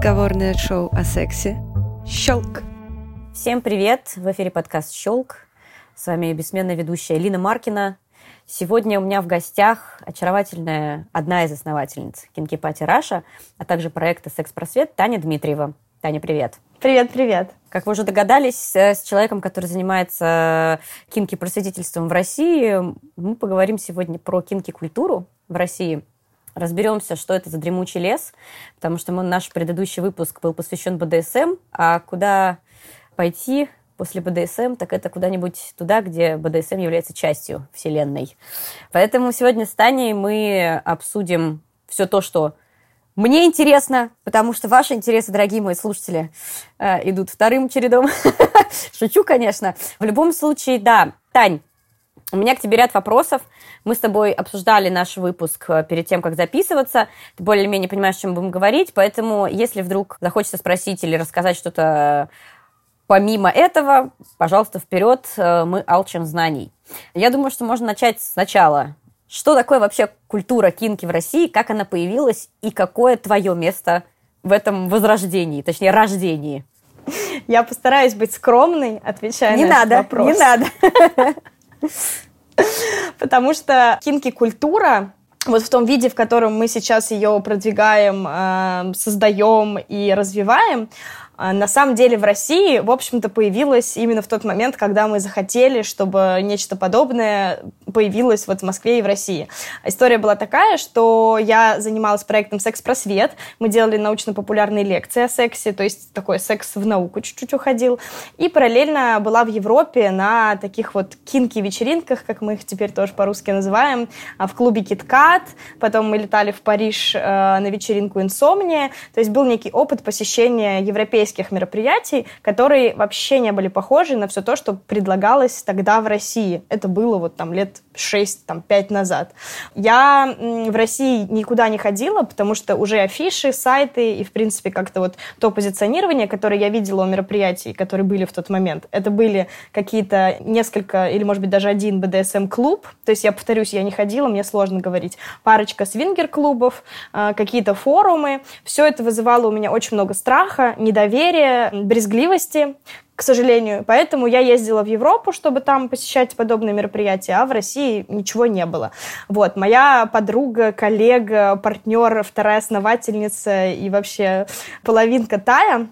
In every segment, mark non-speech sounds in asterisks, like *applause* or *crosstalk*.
Разговорное шоу о сексе «Щелк». Всем привет! В эфире подкаст «Щелк». С вами бессменная ведущая Лина Маркина. Сегодня у меня в гостях очаровательная одна из основательниц Kinky Party Russia, а также проекта «Секс-просвет» Таня Дмитриева. Таня, привет! Привет, привет. Как вы уже догадались, э, с человеком, который занимается kinky -просветительством в России, мы поговорим сегодня про kinky -культуру в России. Разберемся, что это за дремучий лес, потому что мы, наш предыдущий выпуск был посвящен БДСМ, а куда пойти после БДСМ, так это куда-нибудь туда, где БДСМ является частью Вселенной. Поэтому сегодня с Таней мы обсудим все то, что мне интересно, потому что ваши интересы, дорогие мои слушатели, э, идут вторым чередом. *laughs* Шучу, конечно. В любом случае, да. Тань, у меня к тебе ряд вопросов. Мы с тобой обсуждали наш выпуск э, перед тем, как записываться. Ты более-менее понимаешь, о чем будем говорить. Поэтому, если вдруг захочется спросить или рассказать что-то помимо этого, пожалуйста, вперед. Э, мы алчим знаний. Я думаю, что можно начать сначала. Что такое вообще культура кинки в России, как она появилась и какое твое место в этом возрождении, точнее, рождении? Я постараюсь быть скромной, отвечая не на надо, этот вопрос. Не надо, *laughs* *laughs* Потому что кинки-культура вот в том виде, в котором мы сейчас ее продвигаем, э, создаем и развиваем, а, на самом деле в России, в общем-то, появилась именно в тот момент, когда мы захотели, чтобы нечто подобное появилось вот в Москве и в России. История была такая, что я занималась проектом «Секс-просвет». Мы делали научно-популярные лекции о сексе, то есть такой секс в науку чуть-чуть уходил. И параллельно была в Европе на таких вот кинки-вечеринках, как мы их теперь тоже по-русски называем, а, в клубе «Киткат». Потом мы летали в Париж э, на вечеринку «Инсомния». То есть был некий опыт посещения европейских европейских мероприятий, которые вообще не были похожи на все то, что предлагалось тогда в России. Это было вот там лет 6-5 назад. Я в России никуда не ходила, потому что уже афиши, сайты и, в принципе, как-то вот то позиционирование, которое я видела у мероприятий, которые были в тот момент, это были какие-то несколько или, может быть, даже один BDSM-клуб. То есть, я повторюсь, я не ходила, мне сложно говорить. Парочка свингер-клубов, а, какие-то форумы. Все это вызывало у меня очень много страха, недоверия недоверия, брезгливости, к сожалению. Поэтому я ездила в Европу, чтобы там посещать подобные мероприятия, а в России ничего не было. Вот, моя подруга, коллега, партнер, вторая основательница и вообще половинка Тая,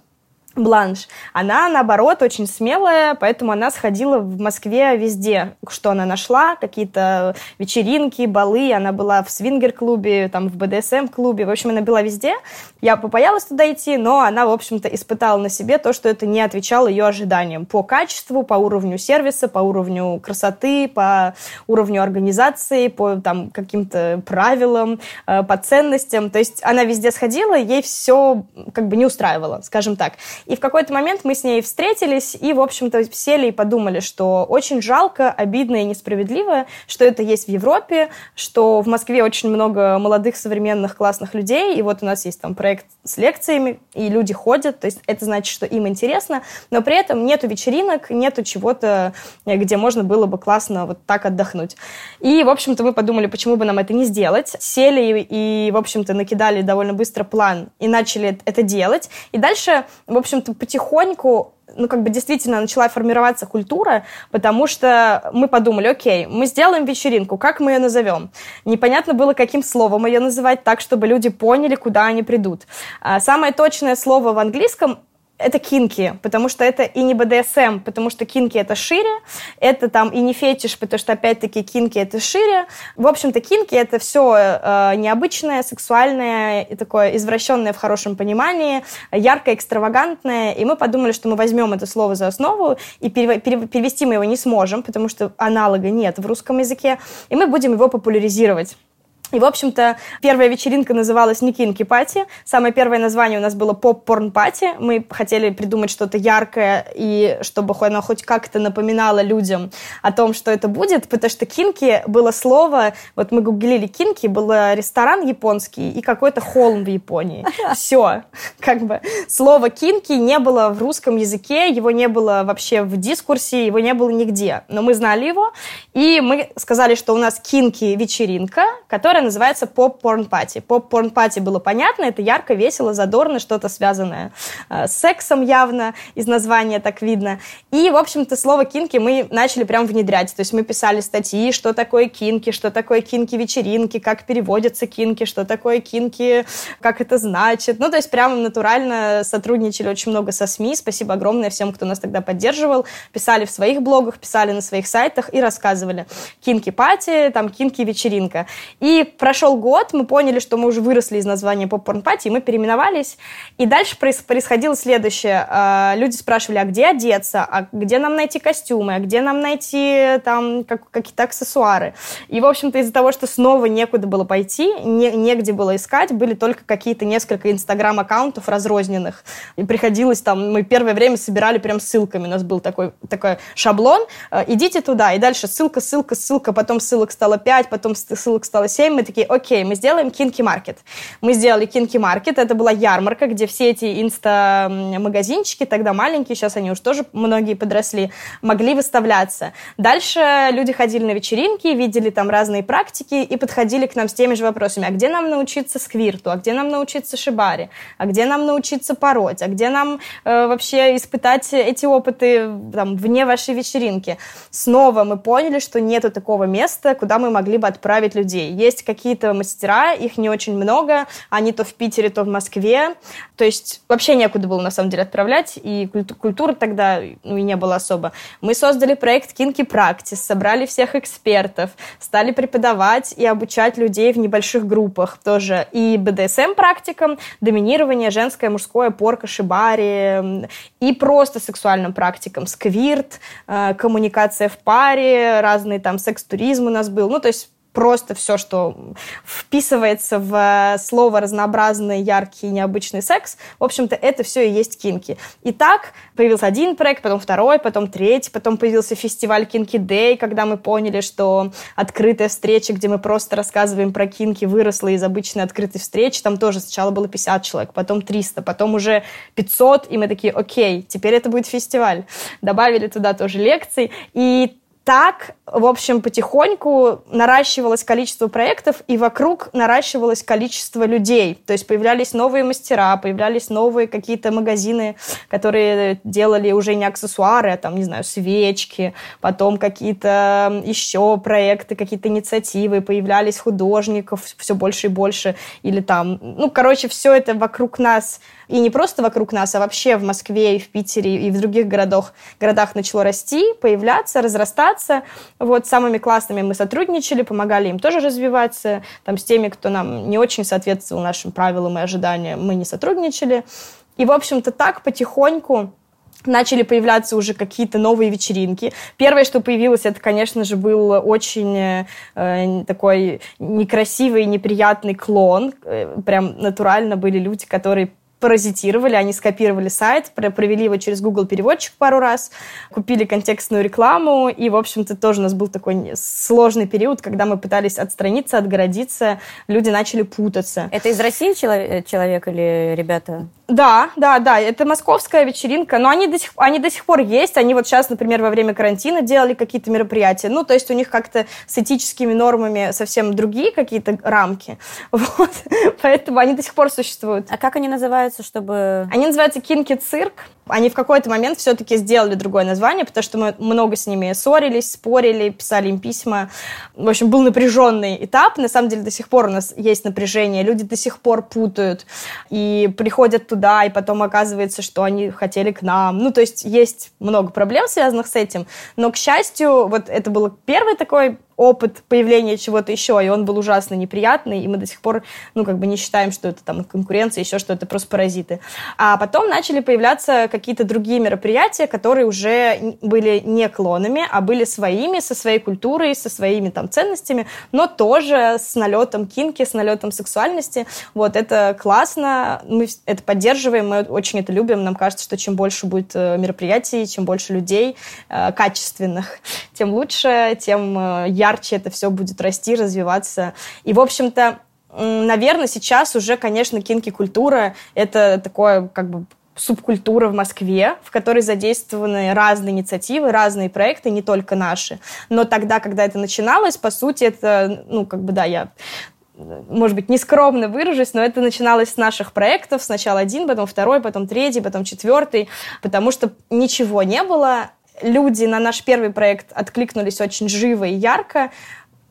Бланш, она, наоборот, очень смелая, поэтому она сходила в Москве везде, что она нашла, какие-то вечеринки, балы, она была в свингер-клубе, там, в БДСМ-клубе, в общем, она была везде. Я побоялась туда идти, но она, в общем-то, испытала на себе то, что это не отвечало ее ожиданиям по качеству, по уровню сервиса, по уровню красоты, по уровню организации, по там каким-то правилам, э, по ценностям. То есть она везде сходила, ей все как бы не устраивало, скажем так. И в какой-то момент мы с ней встретились и, в общем-то, сели и подумали, что очень жалко, обидно и несправедливо, что это есть в Европе, что в Москве очень много молодых, современных, классных людей, и вот у нас есть там проект с лекциями, и люди ходят, то есть это значит, что им интересно, но при этом нету вечеринок, нету чего-то, где можно было бы классно вот так отдохнуть. И, в общем-то, мы подумали, почему бы нам это не сделать. Сели и, в общем-то, накидали довольно быстро план и начали это делать. И дальше, в общем общем-то, потихоньку ну, как бы действительно начала формироваться культура, потому что мы подумали, окей, мы сделаем вечеринку, как мы ее назовем? Непонятно было, каким словом ее называть так, чтобы люди поняли, куда они придут. А самое точное слово в английском это кинки, потому что это и не БДСМ, потому что кинки это шире, это там и не фетиш, потому что опять-таки кинки это шире. В общем-то, кинки это все э, необычное, сексуальное и такое извращенное в хорошем понимании, яркое, экстравагантное. И мы подумали, что мы возьмем это слово за основу и перевести мы его не сможем, потому что аналога нет в русском языке, и мы будем его популяризировать. И, в общем-то, первая вечеринка называлась не Кинки Пати. Самое первое название у нас было Поп-порн Пати. Мы хотели придумать что-то яркое, и чтобы оно хоть как-то напоминало людям о том, что это будет, потому что Кинки было слово, вот мы гуглили Кинки, был ресторан японский и какой-то холм в Японии. *laughs* Все. Как бы слово Кинки не было в русском языке, его не было вообще в дискурсе, его не было нигде. Но мы знали его, и мы сказали, что у нас Кинки вечеринка, которая которая называется поп-порн-пати. Поп-порн-пати было понятно, это ярко, весело, задорно, что-то связанное э, с сексом явно, из названия так видно. И, в общем-то, слово кинки мы начали прям внедрять. То есть мы писали статьи, что такое кинки, что такое кинки-вечеринки, как переводятся кинки, что такое кинки, как это значит. Ну, то есть прям натурально сотрудничали очень много со СМИ. Спасибо огромное всем, кто нас тогда поддерживал. Писали в своих блогах, писали на своих сайтах и рассказывали. Кинки-пати, там кинки-вечеринка. И прошел год, мы поняли, что мы уже выросли из названия поп-порн-пати, и мы переименовались. И дальше происходило следующее. А, люди спрашивали, а где одеться, а где нам найти костюмы, а где нам найти там какие-то аксессуары. И, в общем-то, из-за того, что снова некуда было пойти, не, негде было искать, были только какие-то несколько инстаграм-аккаунтов разрозненных. И приходилось там, мы первое время собирали прям ссылками, у нас был такой, такой шаблон, э, идите туда, и дальше ссылка, ссылка, ссылка, потом ссылок стало 5, потом ссылок стало 7, мы такие, окей, мы сделаем Кинки Маркет. Мы сделали Кинки Маркет, это была ярмарка, где все эти инста-магазинчики, тогда маленькие, сейчас они уже тоже многие подросли, могли выставляться. Дальше люди ходили на вечеринки, видели там разные практики и подходили к нам с теми же вопросами, а где нам научиться сквирту, а где нам научиться шибари, а где нам научиться пороть, а где нам э, вообще испытать эти опыты там, вне вашей вечеринки. Снова мы поняли, что нету такого места, куда мы могли бы отправить людей. Есть какие-то мастера, их не очень много, они то в Питере, то в Москве. То есть вообще некуда было на самом деле отправлять, и культуры тогда ну, и не было особо. Мы создали проект Kinky Practice, собрали всех экспертов, стали преподавать и обучать людей в небольших группах тоже. И БДСМ практикам, доминирование, женское, мужское, порка, шибари, и просто сексуальным практикам, сквирт, э, коммуникация в паре, разные там секс-туризм у нас был. Ну, то есть просто все, что вписывается в э, слово разнообразный, яркий, необычный секс, в общем-то, это все и есть кинки. И так появился один проект, потом второй, потом третий, потом появился фестиваль Кинки Дэй, когда мы поняли, что открытая встреча, где мы просто рассказываем про кинки, выросла из обычной открытой встречи. Там тоже сначала было 50 человек, потом 300, потом уже 500, и мы такие, окей, теперь это будет фестиваль. Добавили туда тоже лекции, и так, в общем, потихоньку наращивалось количество проектов, и вокруг наращивалось количество людей. То есть появлялись новые мастера, появлялись новые какие-то магазины, которые делали уже не аксессуары, а там, не знаю, свечки, потом какие-то еще проекты, какие-то инициативы, появлялись художников все больше и больше, или там, ну, короче, все это вокруг нас и не просто вокруг нас, а вообще в Москве и в Питере и в других городах, городах начало расти, появляться, разрастаться. Вот с самыми классными мы сотрудничали, помогали им тоже развиваться. Там с теми, кто нам не очень соответствовал нашим правилам и ожиданиям, мы не сотрудничали. И, в общем-то, так потихоньку начали появляться уже какие-то новые вечеринки. Первое, что появилось, это, конечно же, был очень э, такой некрасивый, неприятный клон. Э, прям натурально были люди, которые паразитировали, они скопировали сайт, провели его через Google переводчик пару раз, купили контекстную рекламу, и, в общем-то, тоже у нас был такой сложный период, когда мы пытались отстраниться, отгородиться, люди начали путаться. Это из России человек, человек или ребята? Да, да, да, это московская вечеринка, но они до, сих, они до сих пор есть. Они вот сейчас, например, во время карантина делали какие-то мероприятия. Ну, то есть у них как-то с этическими нормами совсем другие какие-то рамки. *laughs* Вот. Поэтому они до сих пор существуют. А как они называются, чтобы... Они называются Кинки Цирк. Они в какой-то момент все-таки сделали другое название, потому что мы много с ними ссорились, спорили, писали им письма. В общем, был напряженный этап. На самом деле до сих пор у нас есть напряжение. Люди до сих пор путают и приходят туда, и потом оказывается, что они хотели к нам. Ну, то есть есть много проблем, связанных с этим. Но, к счастью, вот это был первый такой опыт появления чего-то еще, и он был ужасно неприятный, и мы до сих пор, ну, как бы не считаем, что это там конкуренция, еще что это просто паразиты. А потом начали появляться какие-то другие мероприятия, которые уже были не клонами, а были своими, со своей культурой, со своими там ценностями, но тоже с налетом кинки, с налетом сексуальности. Вот, это классно, мы это поддерживаем, мы очень это любим, нам кажется, что чем больше будет э, мероприятий, чем больше людей э, качественных, тем лучше, тем я э, ярче это все будет расти, развиваться. И, в общем-то, наверное, сейчас уже, конечно, кинки-культура — это такое как бы субкультура в Москве, в которой задействованы разные инициативы, разные проекты, не только наши. Но тогда, когда это начиналось, по сути, это, ну, как бы, да, я может быть, нескромно выражусь, но это начиналось с наших проектов. Сначала один, потом второй, потом третий, потом четвертый, потому что ничего не было. Люди на наш первый проект откликнулись очень живо и ярко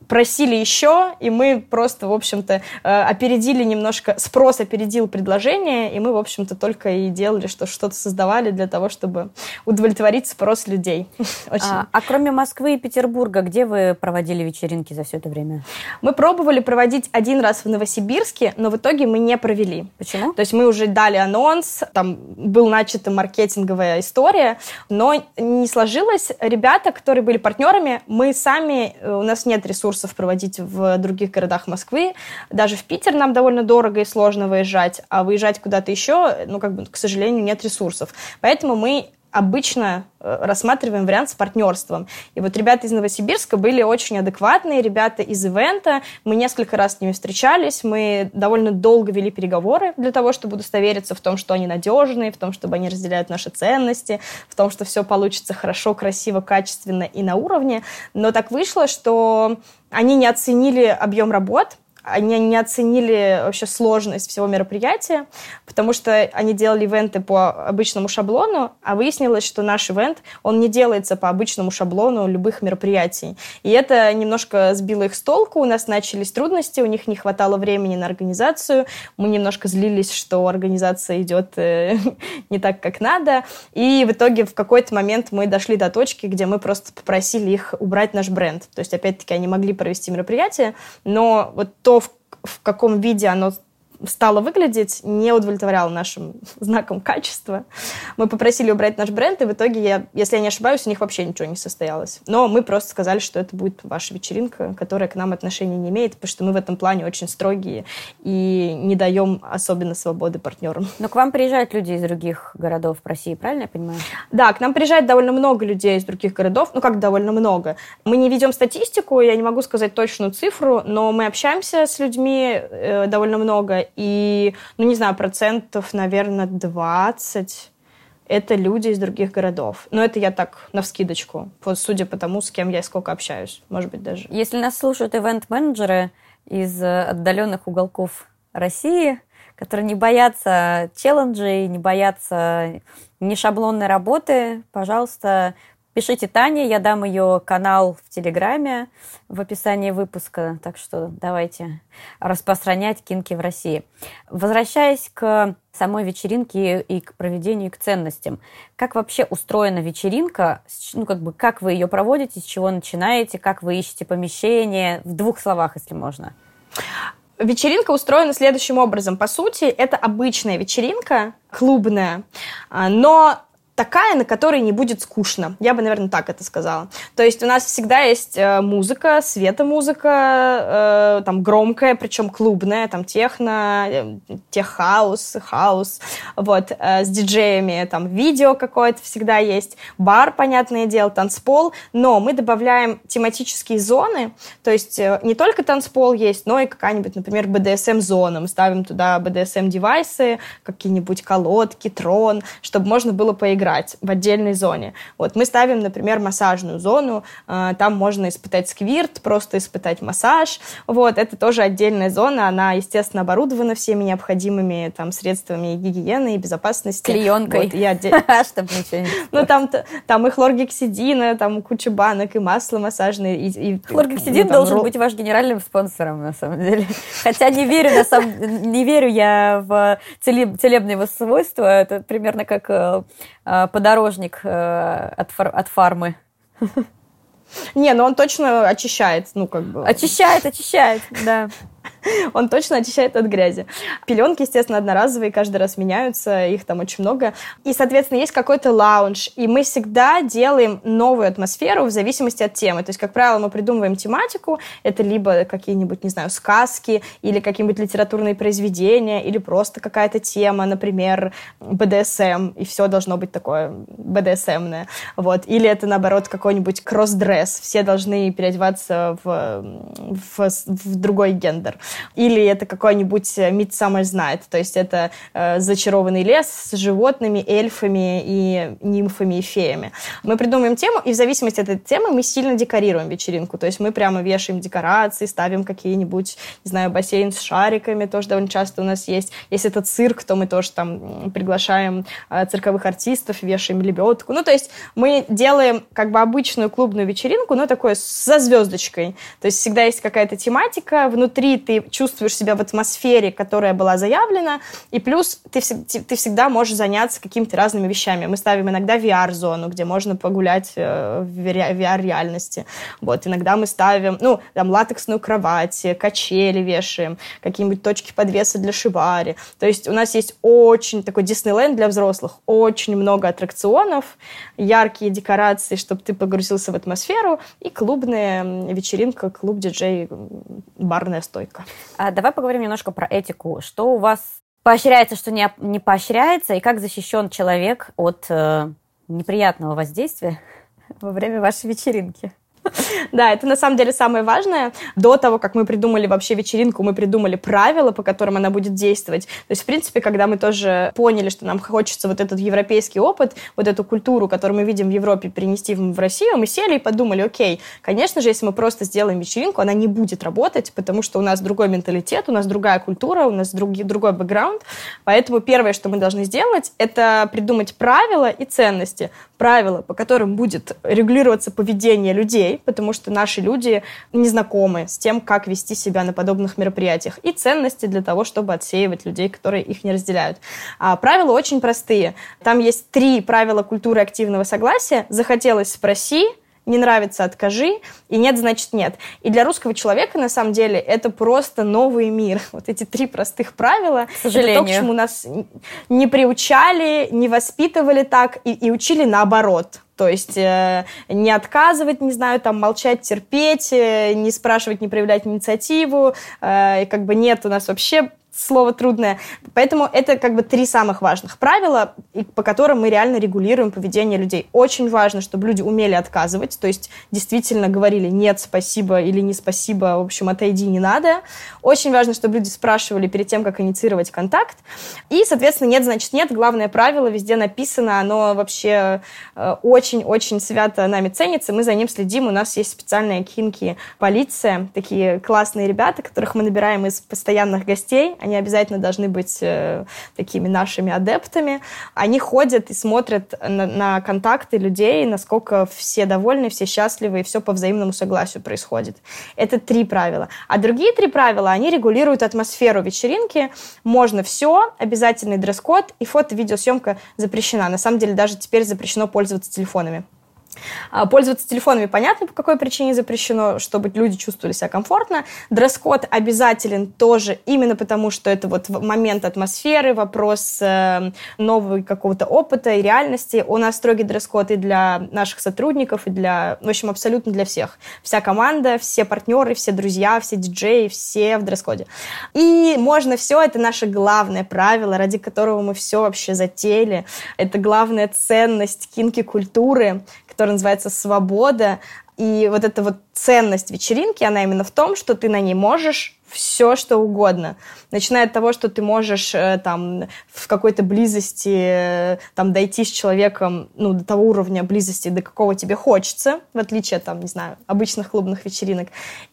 просили еще, и мы просто, в общем-то, э, опередили немножко, спрос опередил предложение, и мы, в общем-то, только и делали, что что-то создавали для того, чтобы удовлетворить спрос людей. *laughs* А, а кроме Москвы и Петербурга, где вы проводили вечеринки за все это время? Мы пробовали проводить один раз в Новосибирске, но в итоге мы не провели. Почему? То есть мы уже дали анонс, там был начата маркетинговая история, но не сложилось. Ребята, которые были партнерами, мы сами, э, у нас нет ресурсов ресурсов проводить в других городах Москвы. Даже в Питер нам довольно дорого и сложно выезжать, а выезжать куда-то еще, ну, как бы, к сожалению, нет ресурсов. Поэтому мы обычно э, рассматриваем вариант с партнерством. И вот ребята из Новосибирска были очень адекватные, ребята из ивента. Мы несколько раз с ними встречались, мы довольно долго вели переговоры для того, чтобы удостовериться в том, что они надежные, в том, чтобы они разделяют наши ценности, в том, что все получится хорошо, красиво, качественно и на уровне. Но так вышло, что они не оценили объем работ, они не оценили вообще сложность всего мероприятия, потому что они делали ивенты по обычному шаблону, а выяснилось, что наш ивент, он не делается по обычному шаблону любых мероприятий. И это немножко сбило их с толку, у нас начались трудности, у них не хватало времени на организацию, мы немножко злились, что организация идет э, *laughs* не так, как надо, и в итоге в какой-то момент мы дошли до точки, где мы просто попросили их убрать наш бренд. То есть, опять-таки, они могли провести мероприятие, но вот то, в каком виде оно стало выглядеть, не удовлетворяло нашим *laughs* знаком качества. Мы попросили убрать наш бренд, и в итоге, я, если я не ошибаюсь, у них вообще ничего не состоялось. Но мы просто сказали, что это будет ваша вечеринка, которая к нам отношения не имеет, потому что мы в этом плане очень строгие и не даем особенно свободы партнерам. Но к вам приезжают люди из других городов России, правильно я понимаю? Да, к нам приезжает довольно много людей из других городов. Ну, как довольно много. Мы не ведем статистику, я не могу сказать точную цифру, но мы общаемся с людьми э, довольно много, и, ну, не знаю, процентов, наверное, 20 это люди из других городов. Но это я так, на вскидочку, судя по тому, с кем я сколько общаюсь, может быть, даже. Если нас слушают ивент-менеджеры из э, отдаленных уголков России, которые не боятся челленджей, не боятся нешаблонной работы, пожалуйста, Пишите Тане, я дам ее канал в Телеграме в описании выпуска, так что давайте распространять кинки в России. Возвращаясь к самой вечеринке и к проведению, и к ценностям. Как вообще устроена вечеринка? Ну, как бы, как вы ее проводите, с чего начинаете, как вы ищете помещение? В двух словах, если можно. Вечеринка устроена следующим образом. По сути, это обычная вечеринка, клубная, а, но такая, на которой не будет скучно. Я бы, наверное, так это сказала. То есть у нас всегда есть э, музыка, светомузыка, э, там громкая, причем клубная, там техно, э, теххаус, хаус, вот, э, с диджеями, там видео какое-то всегда есть, бар, понятное дело, танцпол, но мы добавляем тематические зоны, то есть э, не только танцпол есть, но и какая-нибудь, например, BDSM-зона. Мы ставим туда BDSM-девайсы, какие-нибудь колодки, трон, чтобы можно было поиграть играть в отдельной зоне. Вот мы ставим, например, массажную зону, э, там можно испытать сквирт, просто испытать массаж. Вот, это тоже отдельная зона, она, естественно, оборудована всеми необходимыми там средствами гигиены и безопасности. Клеенкой. Вот, я *laughs* Чтобы ничего не Ну, там, там и хлоргексидина, там куча банок, и масло массажное. И, и, *laughs* Хлоргексидин ну, должен быть ваш генеральным спонсором, на самом деле. *laughs* Хотя не верю, на самом не верю я в целебные его свойства. Это примерно как Э, подорожник э, от, фар, от фармы. *laughs* Не, ну он точно очищает, ну как бы. Очищает, очищает, да. *laughs* Он точно очищает от грязи. Пеленки, естественно, одноразовые, каждый раз меняются, их там очень много. И, соответственно, есть какой-то лаунж, и мы всегда делаем новую атмосферу в зависимости от темы. То есть, как правило, мы придумываем тематику, это либо какие-нибудь, не знаю, сказки, или какие-нибудь литературные произведения, или просто какая-то тема, например, БДСМ, и все должно быть такое БДСМное. Вот. Или это, наоборот, какой-нибудь кросс-дресс, все должны переодеваться в, в, в другой гендер. Или это какой-нибудь Midsummer's Night, то есть это э, зачарованный лес с животными, эльфами и нимфами и феями. Мы придумываем тему, и в зависимости от этой темы мы сильно декорируем вечеринку. То есть мы прямо вешаем декорации, ставим какие-нибудь, не знаю, бассейн с шариками, тоже довольно часто у нас есть. Если это цирк, то мы тоже там приглашаем э, цирковых артистов, вешаем лебедку. Ну, то есть мы делаем как бы обычную клубную вечеринку, но такое со звездочкой. То есть всегда есть какая-то тематика, внутри ты чувствуешь себя в атмосфере, которая была заявлена, и плюс ты, ты всегда можешь заняться какими-то разными вещами. Мы ставим иногда VR-зону, где можно погулять э, в VR-реальности. Вот, иногда мы ставим, ну, там, латексную кровать, качели вешаем, какие-нибудь точки подвеса для шибари. То есть у нас есть очень такой Диснейленд для взрослых, очень много аттракционов, яркие декорации, чтобы ты погрузился в атмосферу, и клубная вечеринка, клуб-диджей, барная стойка. А давай поговорим немножко про этику. Что у вас поощряется, что не, не поощряется, и как защищен человек от э, неприятного воздействия *laughs* во время вашей вечеринки? *laughs* Да, это на самом деле самое важное. До того, как мы придумали вообще вечеринку, мы придумали правила, по которым она будет действовать. То есть, в принципе, когда мы тоже поняли, что нам хочется вот этот европейский опыт, вот эту культуру, которую мы видим в Европе, перенести в Россию, мы сели и подумали, окей, конечно же, если мы просто сделаем вечеринку, она не будет работать, потому что у нас другой менталитет, у нас другая культура, у нас другой, другой бэкграунд. Поэтому первое, что мы должны сделать, это придумать правила и ценности. Правила, по которым будет регулироваться поведение людей, потому что наши люди не знакомы с тем, как вести себя на подобных мероприятиях, и ценности для того, чтобы отсеивать людей, которые их не разделяют. А правила очень простые. Там есть три правила культуры активного согласия. Захотелось спроси, не нравится, откажи, и нет, значит нет. И для русского человека, на самом деле, это просто новый мир. *laughs* Вот эти три простых правила. К сожалению. Это то, к чему нас не приучали, не воспитывали так и, и учили наоборот. То есть э, не отказывать, не знаю, там молчать, терпеть, э, не спрашивать, не проявлять инициативу. Э, и как бы нет у нас вообще слово трудное. Поэтому это как бы три самых важных правила, по которым мы реально регулируем поведение людей. Очень важно, чтобы люди умели отказывать, то есть действительно говорили «нет, спасибо» или «не спасибо», в общем, отойди, не надо. Очень важно, чтобы люди спрашивали перед тем, как инициировать контакт. И, соответственно, «нет, значит нет». Главное правило везде написано, оно вообще э, очень-очень свято нами ценится, мы за ним следим. У нас есть специальные кинки полиция, такие классные ребята, которых мы набираем из постоянных гостей они обязательно должны быть э, такими нашими адептами. Они ходят и смотрят на, на контакты людей, насколько все довольны, все счастливы, и все по взаимному согласию происходит. Это три правила. А другие три правила, они регулируют атмосферу вечеринки. Можно все, обязательный дресс-код, и фото-видеосъемка запрещена. На самом деле даже теперь запрещено пользоваться телефонами. А, пользоваться телефонами понятно, по какой причине запрещено, чтобы люди чувствовали себя комфортно. Дресс-код обязателен тоже именно потому, что это вот момент атмосферы, вопрос э, нового какого-то опыта и реальности. У нас строгий дресс-код и для наших сотрудников, и для, в общем, абсолютно для всех. Вся команда, все партнеры, все друзья, все диджеи, все в дресс-коде. И можно все, это наше главное правило, ради которого мы все вообще затеяли. Это главная ценность кинки-культуры, который называется «Свобода». И вот эта вот ценность вечеринки, она именно в том, что ты на ней можешь все, что угодно. Начиная от того, что ты можешь э, там в какой-то близости э, там дойти с человеком, ну, до того уровня близости, до какого тебе хочется, в отличие от, там, не знаю, обычных клубных вечеринок.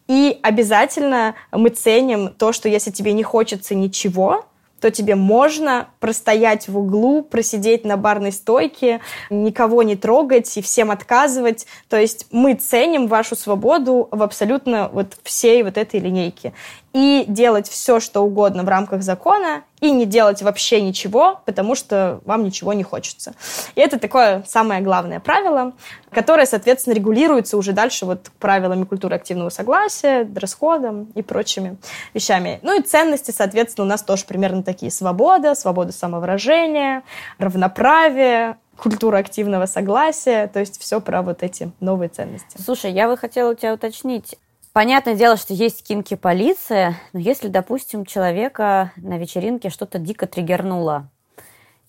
И обязательно мы ценим то, что если тебе не хочется ничего, то тебе можно простоять в углу, просидеть на барной стойке, никого не трогать и всем отказывать. То есть мы ценим вашу свободу в абсолютно вот всей вот этой линейке и делать все, что угодно в рамках закона, и не делать вообще ничего, потому что вам ничего не хочется. И это такое самое главное правило, которое, соответственно, регулируется уже дальше вот правилами культуры активного согласия, дресс-кодом и прочими вещами. Ну и ценности, соответственно, у нас тоже примерно такие. Свобода, свобода самовыражения, равноправие, культура активного согласия, то есть все про вот эти новые ценности. Слушай, я бы хотела у тебя уточнить, Понятное дело, что есть кинки полиция, но если, допустим, человека на вечеринке что-то дико триггернуло,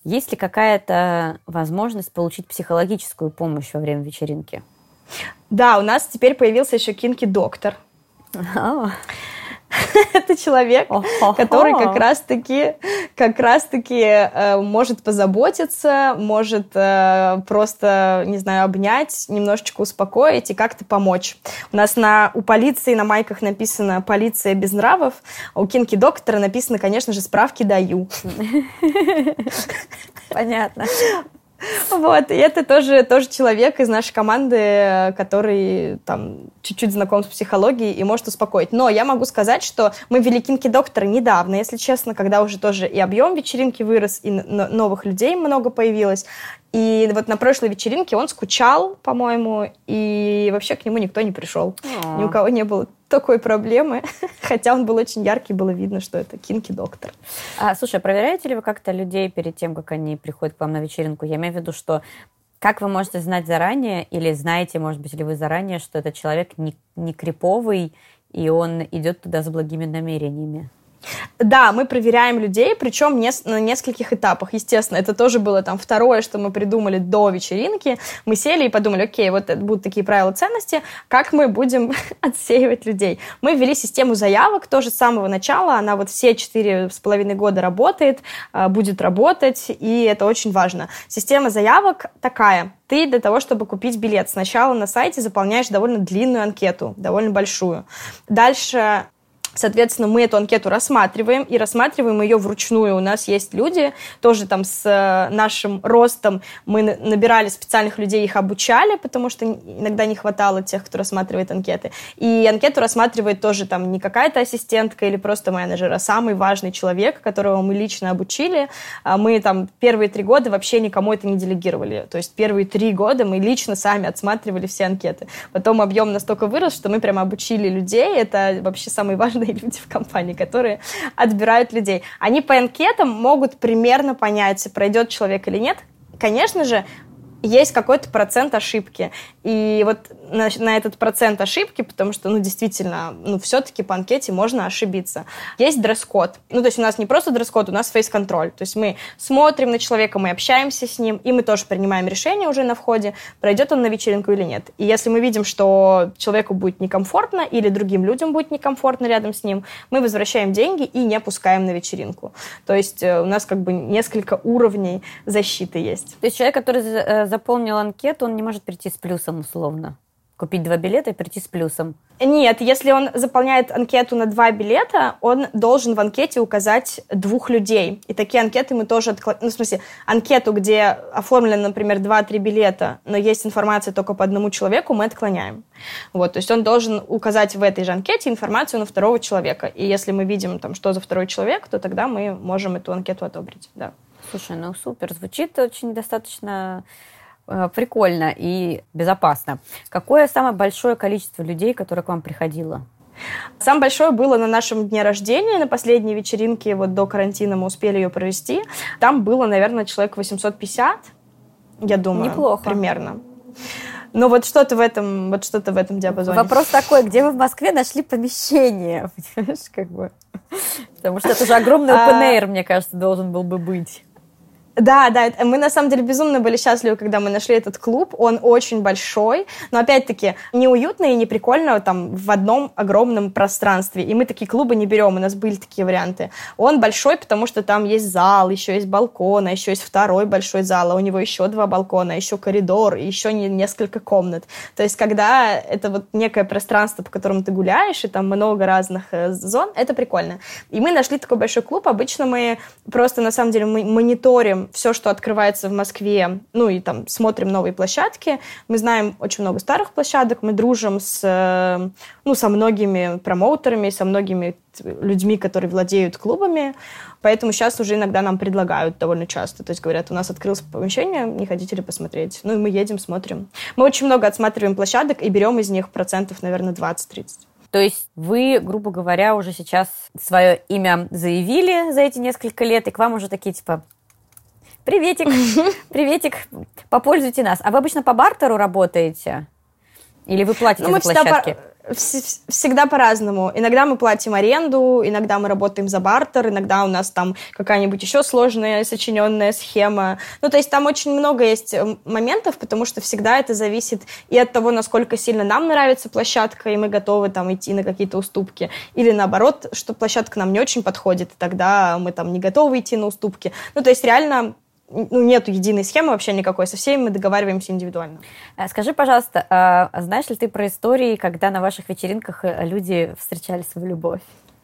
есть ли какая-то возможность получить психологическую помощь во время вечеринки? Да, у нас теперь появился еще кинки-доктор. *laughs* это человек, который как раз-таки как раз-таки э, может позаботиться, может э, просто, не знаю, обнять, немножечко успокоить и как-то помочь. У нас на, у полиции на майках написано «Полиция без нравов», а у Кинки Доктора написано, конечно же, «Справки даю». *laughs* Понятно. Вот, и это тоже, тоже человек из нашей команды, который там чуть-чуть знаком с психологией и может успокоить. Но я могу сказать, что мы вели кинки доктора недавно, если честно, когда уже тоже и объем вечеринки вырос, и новых людей много появилось. И вот на прошлой вечеринке он скучал, по-моему, и вообще к нему никто не пришел. Ни у кого не было такой проблемы. *laughs* Хотя он был очень яркий, было видно, что это кинки-доктор. А, слушай, а проверяете ли вы как-то людей перед тем, как они приходят к вам на вечеринку? Я имею в виду, что как вы можете знать заранее, или знаете, может быть, ли вы заранее, что этот человек не, не криповый, и он идет туда с благими намерениями? Да, мы проверяем людей, причем не, на нескольких этапах. Естественно, это тоже было там второе, что мы придумали до вечеринки. Мы сели и подумали, окей, вот это будут такие правила ценности, как мы будем *laughs* отсеивать людей. Мы ввели систему заявок тоже с самого начала. Она вот все четыре с половиной года работает, а, будет работать, и это очень важно. Система заявок такая. Ты для того, чтобы купить билет, сначала на сайте заполняешь довольно длинную анкету, довольно большую. Дальше Соответственно, мы эту анкету рассматриваем и рассматриваем ее вручную. У нас есть люди, тоже там с э, нашим ростом мы набирали специальных людей, их обучали, потому что иногда не хватало тех, кто рассматривает анкеты. И анкету рассматривает тоже там не какая-то ассистентка или просто менеджер, а самый важный человек, которого мы лично обучили. А мы там первые три года вообще никому это не делегировали. То есть первые три года мы лично сами отсматривали все анкеты. Потом объем настолько вырос, что мы прямо обучили людей. Это вообще самый *laughs* важный разные *laughs* люди в компании, которые отбирают людей. Они по анкетам могут примерно понять, пройдет человек или нет. Конечно же, есть какой-то процент ошибки. И вот на, на этот процент ошибки, потому что, ну, действительно, ну, все-таки по анкете можно ошибиться. Есть дресс-код. Ну, то есть у нас не просто дресс-код, у нас фейс-контроль. То есть мы смотрим на человека, мы общаемся с ним, и мы тоже принимаем решение уже на входе, пройдет он на вечеринку или нет. И если мы видим, что человеку будет некомфортно или другим людям будет некомфортно рядом с ним, мы возвращаем деньги и не пускаем на вечеринку. То есть э, у нас как бы несколько уровней защиты есть. То есть человек, который э, заполнил анкету, он не может прийти с плюсом условно? Купить два билета и прийти с плюсом? Нет, если он заполняет анкету на два билета, он должен в анкете указать двух людей. И такие анкеты мы тоже откладываем. Ну, в смысле, анкету, где оформлено, например, два-три билета, но есть информация только по одному человеку, мы отклоняем. Вот, то есть он должен указать в этой же анкете информацию на второго человека. И если мы видим, там, что за второй человек, то тогда мы можем эту анкету одобрить. Да. Слушай, ну супер. Звучит очень достаточно прикольно и безопасно. Какое самое большое количество людей, которое к вам приходило? Самое большое было на нашем дне рождения, на последней вечеринке, вот до карантина мы успели ее провести. Там было, наверное, человек 850, я думаю. Неплохо. Примерно. Но вот что-то в этом, вот что-то в этом диапазоне. Вопрос такой, где вы в Москве нашли помещение? *laughs* Понимаешь, как бы. Потому что это же огромный open а, air, мне кажется, должен был бы быть. Да, да, мы на самом деле безумно были счастливы, когда мы нашли этот клуб. Он очень большой, но опять-таки неуютно и не прикольно там в одном огромном пространстве. И мы такие клубы не берем, у нас были такие варианты. Он большой, потому что там есть зал, еще есть балкон, а еще есть второй большой зал, а у него еще два балкона, еще коридор, еще несколько комнат. То есть когда это вот некое пространство, по которому ты гуляешь, и там много разных э, зон, это прикольно. И мы нашли такой большой клуб. Обычно мы просто на самом деле мы мониторим все, что открывается в Москве, ну и там смотрим новые площадки. Мы знаем очень много старых площадок, мы дружим с, э, ну, со многими промоутерами, со многими людьми, которые владеют клубами, поэтому сейчас уже иногда нам предлагают довольно часто, то есть говорят, у нас открылось помещение, не хотите ли посмотреть? Ну и мы едем, смотрим. Мы очень много отсматриваем площадок и берем из них процентов, наверное, 20-30. То есть вы, грубо говоря, уже сейчас свое имя заявили за эти несколько лет, и к вам уже такие, типа, Приветик, приветик, попользуйте нас. А вы обычно по бартеру работаете? Или вы платите ну, за площадки? По всегда по-разному. Иногда мы платим аренду, иногда мы работаем за бартер, иногда у нас там какая-нибудь еще сложная сочиненная схема. Ну, то есть там очень много есть э, моментов, потому что всегда это зависит и от того, насколько сильно нам нравится площадка, и мы готовы там идти на какие-то уступки, или наоборот, что площадка нам не очень подходит, и тогда мы там не готовы идти на уступки. Ну, то есть реально ну, нету единой схемы вообще никакой, со всеми мы договариваемся индивидуально. Э, скажи, пожалуйста, а знаешь ли ты про истории, когда на ваших вечеринках э, люди встречали свою любовь?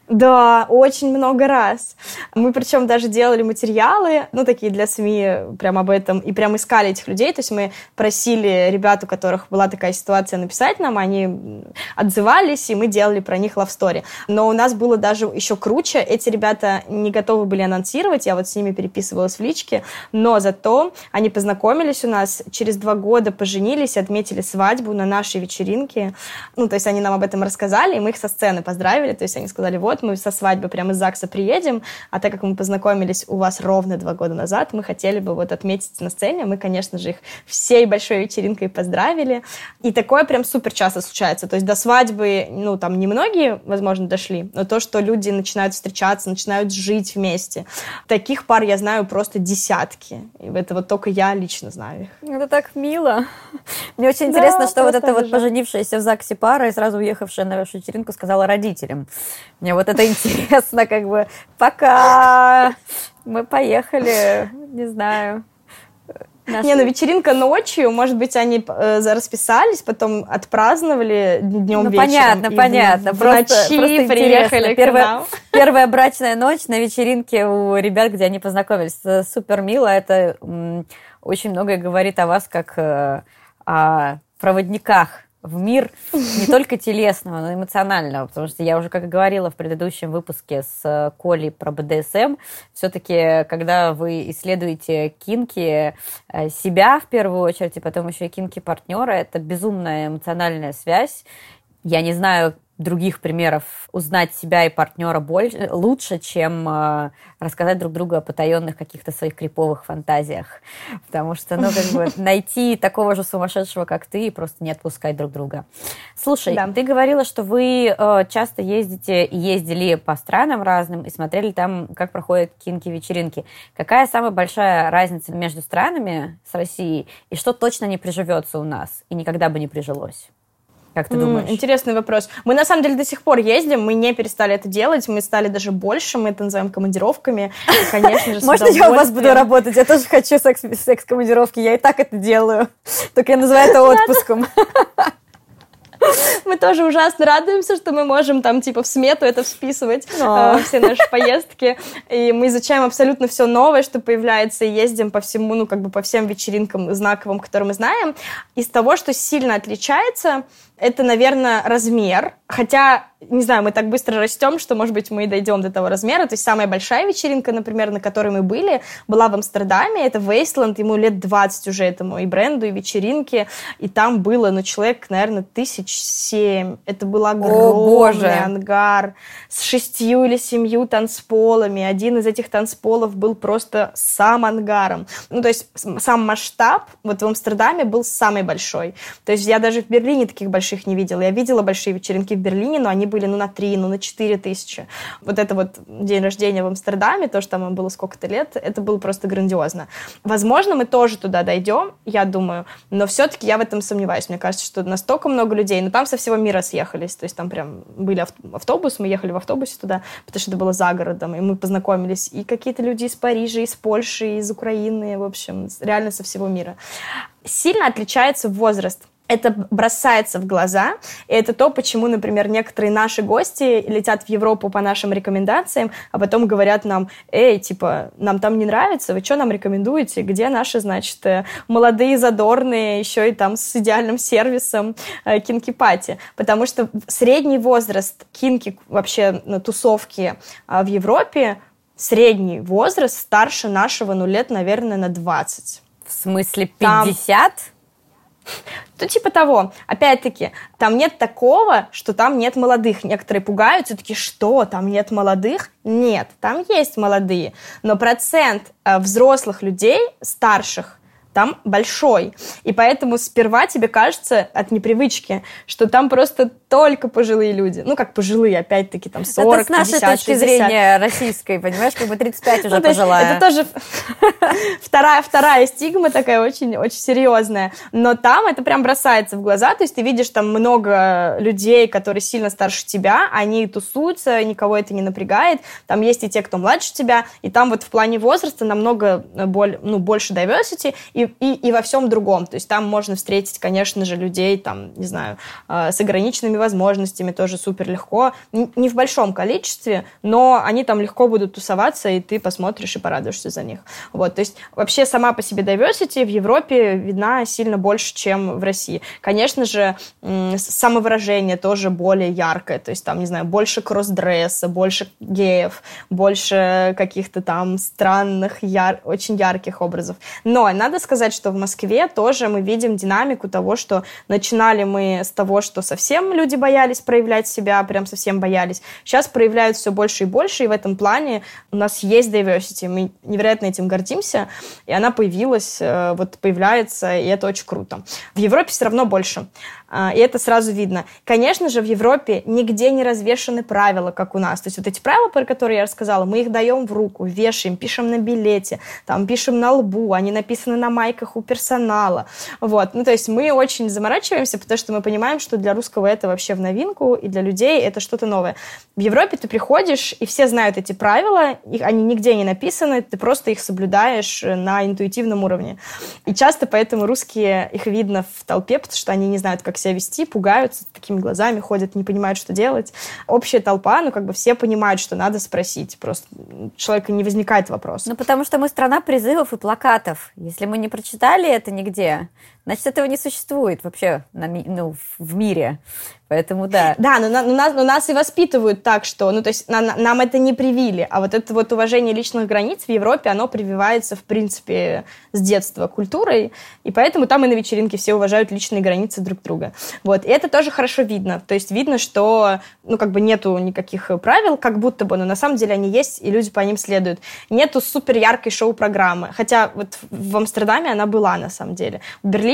Да, очень много раз. Мы причем даже делали материалы, ну, такие для СМИ, прям об этом, и прям искали этих людей. То есть мы просили ребят, у которых была такая ситуация, написать нам, они отзывались, и мы делали про них love story. Но у нас было даже еще круче. Эти ребята не готовы были анонсировать, я вот с ними переписывалась в личке, но зато они познакомились у нас, через два года поженились, отметили свадьбу на нашей вечеринке. Ну, то есть они нам об этом рассказали, и мы их со сцены поздравили. То есть они сказали, вот, мы со свадьбы прямо из ЗАГСа приедем, а так как мы познакомились у вас ровно два года назад, мы хотели бы вот отметить на сцене. Мы, конечно же, их всей большой вечеринкой поздравили. И такое прям супер часто случается. То есть до свадьбы, ну, там немногие, возможно, дошли, но то, что люди начинают встречаться, начинают жить вместе. Таких пар я знаю просто десятки. И это вот только я лично знаю их. Это так мило. Мне очень интересно, да, что вот эта вот поженившаяся в ЗАГСе пара и сразу уехавшая на вашу вечеринку сказала родителям. Мне вот это *laughs* интересно, как бы, пока мы поехали, не знаю. Наши... Не, ну вечеринка ночью, может быть, они э, расписались, потом отпраздновали днем ну, вечером. понятно, понятно. В, просто, ночи просто приехали первая, *laughs* первая брачная ночь на вечеринке у ребят, где они познакомились. Это супер мило, это м, очень многое говорит о вас как э, о проводниках в мир не только телесного, но и эмоционального, потому что я уже, как и говорила в предыдущем выпуске с э, Колей про БДСМ, все-таки, когда вы исследуете кинки э, себя в первую очередь, и потом еще и кинки партнера, это безумная эмоциональная связь. Я не знаю, других примеров узнать себя и партнера больше, лучше, чем э, рассказать друг другу о потаенных каких-то своих криповых фантазиях. Потому что, ну, как бы *laughs* найти такого же сумасшедшего, как ты, и просто не отпускать друг друга. Слушай, да. ты говорила, что вы э, часто ездите и ездили по странам разным и смотрели там, как проходят кинки-вечеринки. Какая самая большая разница между странами с Россией и что точно не приживется у нас и никогда бы не прижилось? Как ты думаешь? Интересный вопрос. Мы на самом деле до сих пор ездим, мы не перестали это делать, мы стали даже больше, мы это называем командировками. И, конечно же, Можно я у вас буду работать? Я тоже хочу секс-командировки, я и так это делаю. Только я называю это отпуском. *laughs* Мы тоже ужасно радуемся, что мы можем там типа в смету это всписывать, э, *laughs* все наши поездки. И мы изучаем абсолютно все новое, что появляется, и ездим по всему, ну как бы по всем вечеринкам знаковым, которые мы знаем. Из того, что сильно отличается, это, наверное, размер. Хотя, не знаю, мы так быстро растем, что, может быть, мы и дойдем до того размера. То есть самая большая вечеринка, например, на которой мы были, была в Амстердаме. Это Вейсланд, ему лет 20 уже этому и бренду, и вечеринке. И там было, ну, человек, наверное, тысяч семь. Это был огромный О, ангар с шестью или семью танцполами. Один из этих танцполов был просто сам ангаром. Ну, то есть сам масштаб вот в Амстердаме был самый большой. То есть я даже в Берлине таких больших не видела. Я видела большие вечеринки в Берлине, но они были ну на 3, ну на 4 тысячи. Вот это вот день рождения в Амстердаме, то, что там было сколько-то лет, это было просто грандиозно. Возможно, мы тоже туда дойдем, я думаю, но все-таки я в этом сомневаюсь. Мне кажется, что настолько много людей, но там со всего мира съехались, то есть там прям были автобус, мы ехали в автобусе туда, потому что это было за городом, и мы познакомились, и какие-то люди из Парижа, из Польши, из Украины, в общем, реально со всего мира. Сильно отличается возраст это бросается в глаза, и это то, почему, например, некоторые наши гости летят в Европу по нашим рекомендациям, а потом говорят нам, эй, типа, нам там не нравится, вы что нам рекомендуете, где наши, значит, э, молодые, задорные, еще и там с идеальным сервисом э, кинки-пати, потому что средний возраст кинки, вообще на тусовки э, в Европе, средний возраст старше нашего, ну, лет, наверное, на 20. В смысле 50? Там то типа того. Опять-таки, там нет такого, что там нет молодых. Некоторые пугаются, такие, что, там нет молодых? Нет, там есть молодые. Но процент э, взрослых людей, старших, там большой. И поэтому сперва тебе кажется от непривычки, что там просто только пожилые люди. Ну, как пожилые, опять-таки, там 40, Это с нашей 50, точки 60. зрения российской, понимаешь, как бы 35 *laughs* уже Ну, то есть пожилая. Это тоже *laughs* вторая, вторая стигма такая очень, очень серьезная. Но там это прям бросается в глаза. То есть ты видишь там много людей, которые сильно старше тебя, они тусуются, никого это не напрягает. Там есть и те, кто младше тебя. И там вот в плане возраста намного боль, ну, больше diversity и, и, и во всем другом. То есть там можно встретить, конечно же, людей, там, не знаю, э, с ограниченными возможностями тоже супер легко. Не в большом количестве, но они там легко будут тусоваться, и ты посмотришь и порадуешься за них. Вот, то есть вообще сама по себе diversity в Европе видна сильно больше, чем в России. Конечно же, самовыражение тоже более яркое, то есть там, не знаю, больше кросс-дресса, больше геев, больше каких-то там странных, яр- очень ярких образов. Но надо сказать, что в Москве тоже мы видим динамику того, что начинали мы с того, что совсем люди боялись проявлять себя, прям совсем боялись. Сейчас проявляют все больше и больше, и в этом плане у нас есть diversity, мы невероятно этим гордимся, и она появилась, э, вот появляется, и это очень круто. В Европе все равно больше, и это сразу видно. Конечно же, в Европе нигде не развешаны правила, как у нас. То есть вот эти правила, про которые я рассказала, мы их даем в руку, вешаем, пишем на билете, там пишем на лбу, они написаны на майках у персонала. Вот. Ну, то есть мы очень заморачиваемся, потому что мы понимаем, что для русского это вообще в новинку, и для людей это что-то новое. В Европе ты приходишь, и все знают эти правила, их, они нигде не написаны, ты просто их соблюдаешь э, на интуитивном уровне. И часто поэтому русские, их видно в толпе, потому что они не знают, как себя вести, пугаются, такими глазами ходят, не понимают, что делать. Общая толпа, ну, как бы все понимают, что надо спросить. Просто человека не возникает вопроса. Ну, потому что мы страна призывов и плакатов. Если мы не прочитали это нигде, значит, этого не существует вообще на ну, в мире. Поэтому да. Да, но, но нас, но нас и воспитывают так, что, ну, то есть на- на- нам это не привили, а вот это вот уважение личных границ в Европе, оно прививается, в принципе, с детства культурой, и поэтому там и на вечеринке все уважают личные границы друг друга. Вот, и это тоже хорошо видно, то есть видно, что, ну, как бы нету никаких правил, как будто бы, но на самом деле они есть, и люди по ним следуют. Нету супер яркой шоу-программы, хотя вот в Амстердаме она была, на самом деле. В Берлине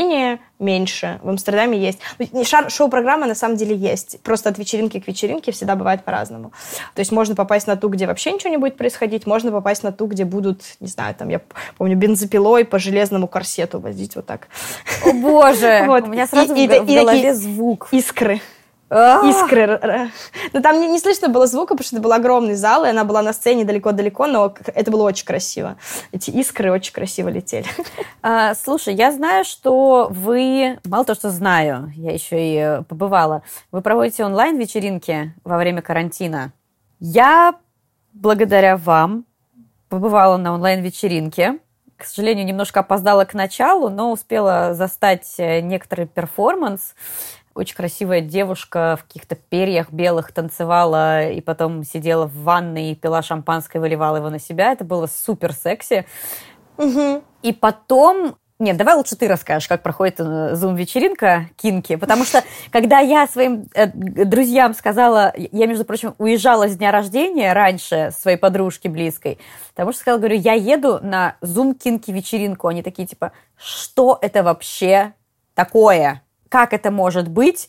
меньше, в Амстердаме есть. Ну, Шоу-программа на самом деле есть. Просто от вечеринки к вечеринке всегда бывает по-разному. То есть можно попасть на ту, где вообще ничего не будет происходить, можно попасть на ту, где будут, не знаю, там, я помню, бензопилой по железному корсету возить вот так. О боже, *laughs* Вот. у меня сразу И- и- в г- в и голове такие звук. Искры. Искры. Ну, там не, не слышно было звука, потому что это был огромный зал, и она была на сцене далеко-далеко, но это было очень красиво. Эти искры очень красиво летели. *laughs* А, слушай, я знаю, что вы, мало того, что знаю, я еще и э, побывала, вы проводите онлайн-вечеринки во время карантина. Я благодаря вам побывала на онлайн-вечеринке. К сожалению, немножко опоздала к началу, но успела застать э, некоторый перформанс. Очень красивая девушка в каких-то перьях белых танцевала и потом сидела в ванной и пила шампанское, выливала его на себя. Это было супер секси. И потом... Нет, давай лучше ты расскажешь, как проходит э, зум-вечеринка Кинки, потому что когда я своим э, друзьям сказала, я, между прочим, уезжала с дня рождения раньше своей подружки близкой, потому что сказала, говорю, я еду на зум Кинки вечеринку, они такие типа, что это вообще такое? Как это может быть?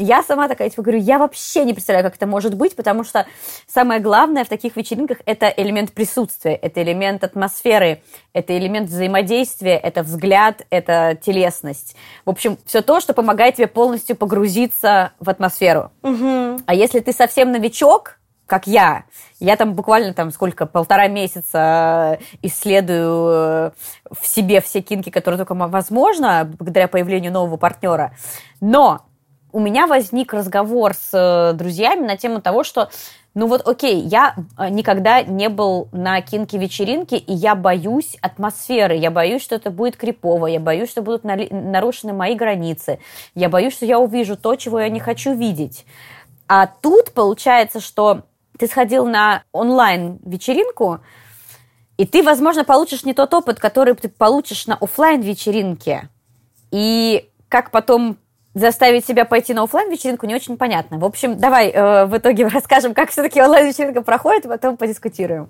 Я сама такая, типа, говорю, я вообще не представляю, как это может быть, потому что самое главное в таких вечеринках – это элемент присутствия, это элемент атмосферы, это элемент взаимодействия, это взгляд, это телесность. В общем, все то, что помогает тебе полностью погрузиться в атмосферу. А если ты совсем новичок, как я, я там буквально там сколько, полтора месяца исследую э, в себе все кинки, которые только мо- возможно, благодаря появлению нового партнера. Но у меня возник разговор с э, друзьями на тему того, что ну вот, окей, я э, никогда не был на кинке-вечеринке, и я боюсь атмосферы, я боюсь, что это будет крипово, я боюсь, что будут нарушены мои границы, я боюсь, что я увижу то, чего я не хочу видеть. А тут получается, что ты сходил на онлайн-вечеринку, и ты, возможно, получишь не тот опыт, который ты получишь на офлайн вечеринке И как потом заставить себя пойти на офлайн вечеринку не очень понятно. В общем, давай э, в итоге *laughs* расскажем, как все-таки онлайн-вечеринка проходит, и потом подискутируем.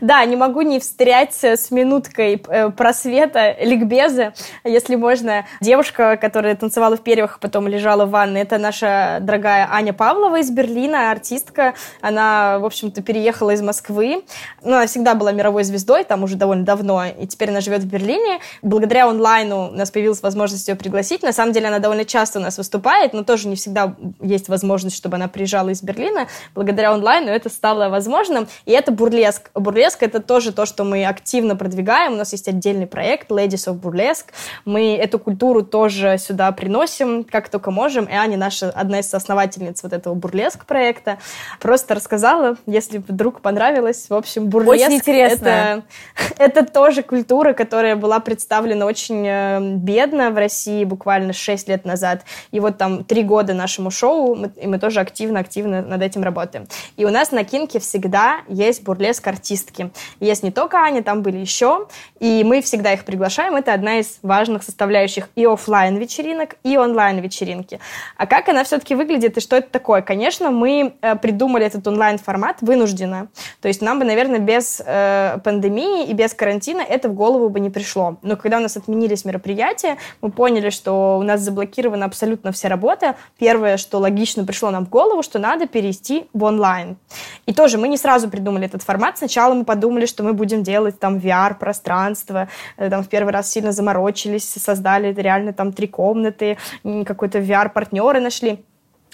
Да, не могу не встрять с минуткой э, просвета, ликбеза, если можно. Девушка, которая танцевала в первых, потом лежала в ванной, это наша дорогая Аня Павлова из Берлина, артистка. Она, в общем-то, переехала из Москвы. Ну, она всегда была мировой звездой, там уже довольно давно, и теперь она живет в Берлине. Благодаря онлайну у нас появилась возможность ее пригласить. На самом деле она довольно часто у нас выступает, но тоже не всегда есть возможность, чтобы она приезжала из Берлина. Благодаря онлайну это стало возможным, и это бурлеск. Бурлеск — это тоже то, что мы активно продвигаем. У нас есть отдельный проект Ladies of Burlesque. Мы эту культуру тоже сюда приносим, как только можем. И Аня, наша одна из основательниц вот этого бурлеск проекта, просто рассказала, если вдруг понравилось. В общем, бурлеск очень интересно. Это, *laughs* это тоже культура, которая была представлена очень э, бедно в России буквально 6 лет назад. И вот там три года нашему шоу, мы, и мы тоже активно-активно над этим работаем. И у нас на Кинке всегда есть бурлеск-артистки. Есть не только Аня, там были еще, и мы всегда их приглашаем. Это одна из важных составляющих и офлайн вечеринок, и онлайн вечеринки. А как она все-таки выглядит и что это такое? Конечно, мы э, придумали этот онлайн-формат вынужденно. То есть нам бы, наверное, без э, пандемии и без карантина это в голову бы не пришло. Но когда у нас отменились мероприятия, мы поняли, что у нас заблокирована абсолютно вся работа. Первое, что логично пришло нам в голову, что надо перейти в онлайн. И тоже мы не сразу придумали этот формат. Сначала мы подумали, что мы будем делать там VR-пространство. Э, там в первый раз сильно заморочились, создали реально там три комнаты, какой-то VR-партнеры нашли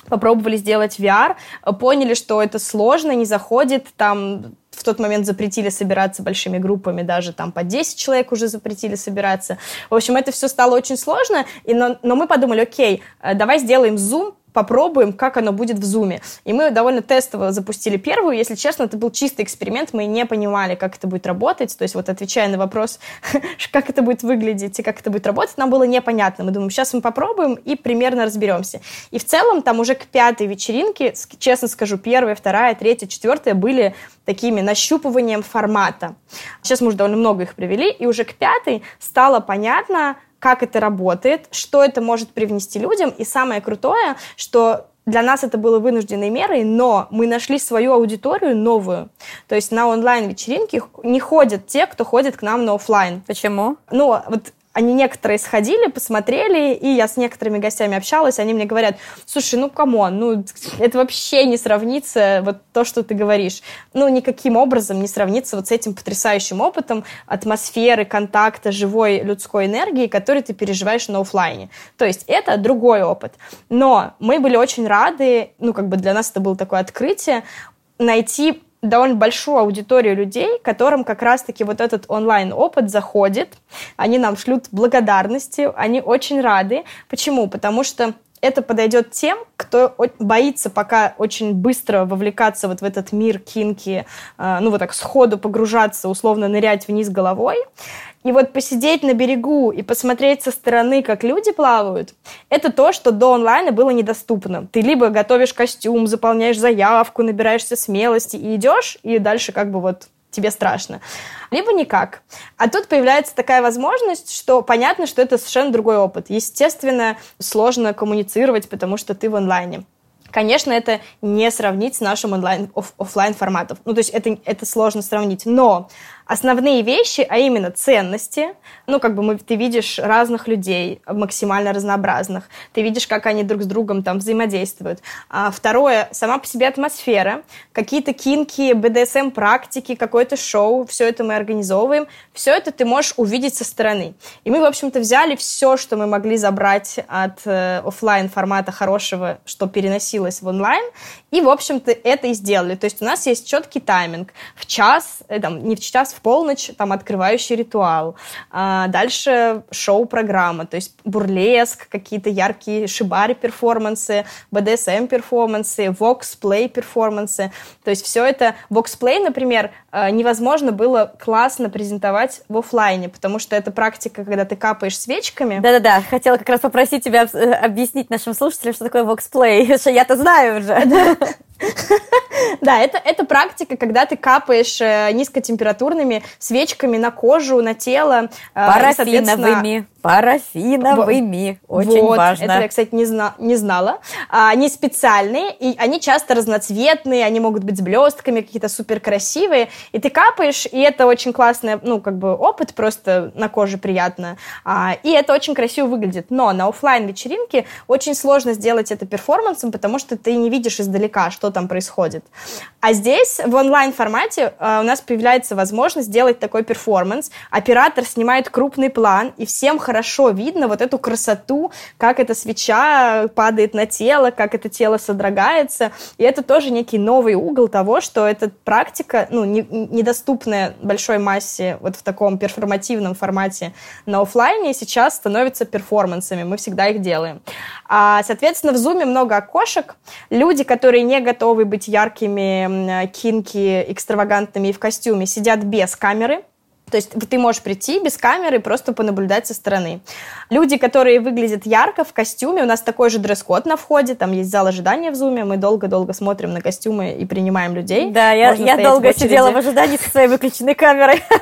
попробовали сделать VR, поняли, что это сложно, не заходит, там в тот момент запретили собираться большими группами, даже там по 10 человек уже запретили собираться. В общем, это все стало очень сложно, и, но, но мы подумали, окей, э, давай сделаем Zoom, попробуем, как оно будет в зуме. И мы довольно тестово запустили первую. Если честно, это был чистый эксперимент, мы не понимали, как это будет работать. То есть вот отвечая на вопрос, *laughs* как это будет выглядеть и как это будет работать, нам было непонятно. Мы думаем, сейчас мы попробуем и примерно разберемся. И в целом там уже к пятой вечеринке, честно скажу, первая, вторая, третья, четвертая были такими нащупыванием формата. Сейчас мы уже довольно много их привели, и уже к пятой стало понятно, как это работает, что это может привнести людям. И самое крутое, что для нас это было вынужденной мерой, но мы нашли свою аудиторию новую. То есть на онлайн-вечеринки не ходят те, кто ходит к нам на офлайн. Почему? Ну, вот они некоторые сходили, посмотрели, и я с некоторыми гостями общалась, они мне говорят, слушай, ну, come on, ну, это вообще не сравнится, вот то, что ты говоришь, ну, никаким образом не сравнится вот с этим потрясающим опытом атмосферы, контакта, живой людской энергии, который ты переживаешь на офлайне. То есть это другой опыт. Но мы были очень рады, ну, как бы для нас это было такое открытие, найти довольно большую аудиторию людей, которым как раз-таки вот этот онлайн-опыт заходит. Они нам шлют благодарности, они очень рады. Почему? Потому что это подойдет тем, кто боится пока очень быстро вовлекаться вот в этот мир кинки, э, ну вот так сходу погружаться, условно нырять вниз головой. И вот посидеть на берегу и посмотреть со стороны, как люди плавают, это то, что до онлайна было недоступно. Ты либо готовишь костюм, заполняешь заявку, набираешься смелости и идешь, и дальше как бы вот тебе страшно. Либо никак. А тут появляется такая возможность, что понятно, что это совершенно другой опыт. Естественно, сложно коммуницировать, потому что ты в онлайне. Конечно, это не сравнить с нашим онлайн, оф, офлайн форматом. Ну, то есть это, это сложно сравнить. Но основные вещи, а именно ценности. Ну, как бы мы, ты видишь разных людей, максимально разнообразных. Ты видишь, как они друг с другом там взаимодействуют. А второе, сама по себе атмосфера. Какие-то кинки, БДСМ-практики, какое-то шоу. Все это мы организовываем. Все это ты можешь увидеть со стороны. И мы, в общем-то, взяли все, что мы могли забрать от э, офлайн формата хорошего, что переносилось в онлайн. И, в общем-то, это и сделали. То есть у нас есть четкий тайминг. В час, э, там, не в час, в полночь там открывающий ритуал. А дальше шоу-программа, то есть бурлеск, какие-то яркие шибари-перформансы, BDSM-перформансы, вокс-плей-перформансы. То есть все это... Вокс-плей, например, невозможно было классно презентовать в офлайне, потому что это практика, когда ты капаешь свечками. Да-да-да, хотела как раз попросить тебя э, объяснить нашим слушателям, что такое вокс-плей, *laughs* что я-то знаю уже. *laughs* Да, это, это практика, когда ты капаешь э, низкотемпературными свечками на кожу, на тело. Э, Парафиновыми. парафиновыми. Очень вот, важно. Это я, кстати, не, зна- не знала. А, они специальные, и они часто разноцветные, они могут быть с блестками, какие-то супер красивые. И ты капаешь, и это очень классный, ну, как бы опыт, просто на коже приятно. А, и это очень красиво выглядит. Но на офлайн вечеринке очень сложно сделать это перформансом, потому что ты не видишь издалека, что там происходит. А здесь в онлайн-формате а, у нас появляется возможность сделать такой перформанс. Оператор снимает крупный план, и всем хорошо видно вот эту красоту, как эта свеча падает на тело, как это тело содрогается. И это тоже некий новый угол того, что эта практика, ну, не, недоступная большой массе вот в таком перформативном формате на офлайне, сейчас становится перформансами. Мы всегда их делаем. А, соответственно, в Zoom много окошек. Люди, которые не готовы быть яркими, кинки, экстравагантными и в костюме, сидят без камеры, то есть ты можешь прийти без камеры и просто понаблюдать со стороны. Люди, которые выглядят ярко в костюме, у нас такой же дресс-код на входе, там есть зал ожидания в зуме, мы долго-долго смотрим на костюмы и принимаем людей. Да, я, я долго в сидела в ожидании со своей выключенной камерой. *laughs*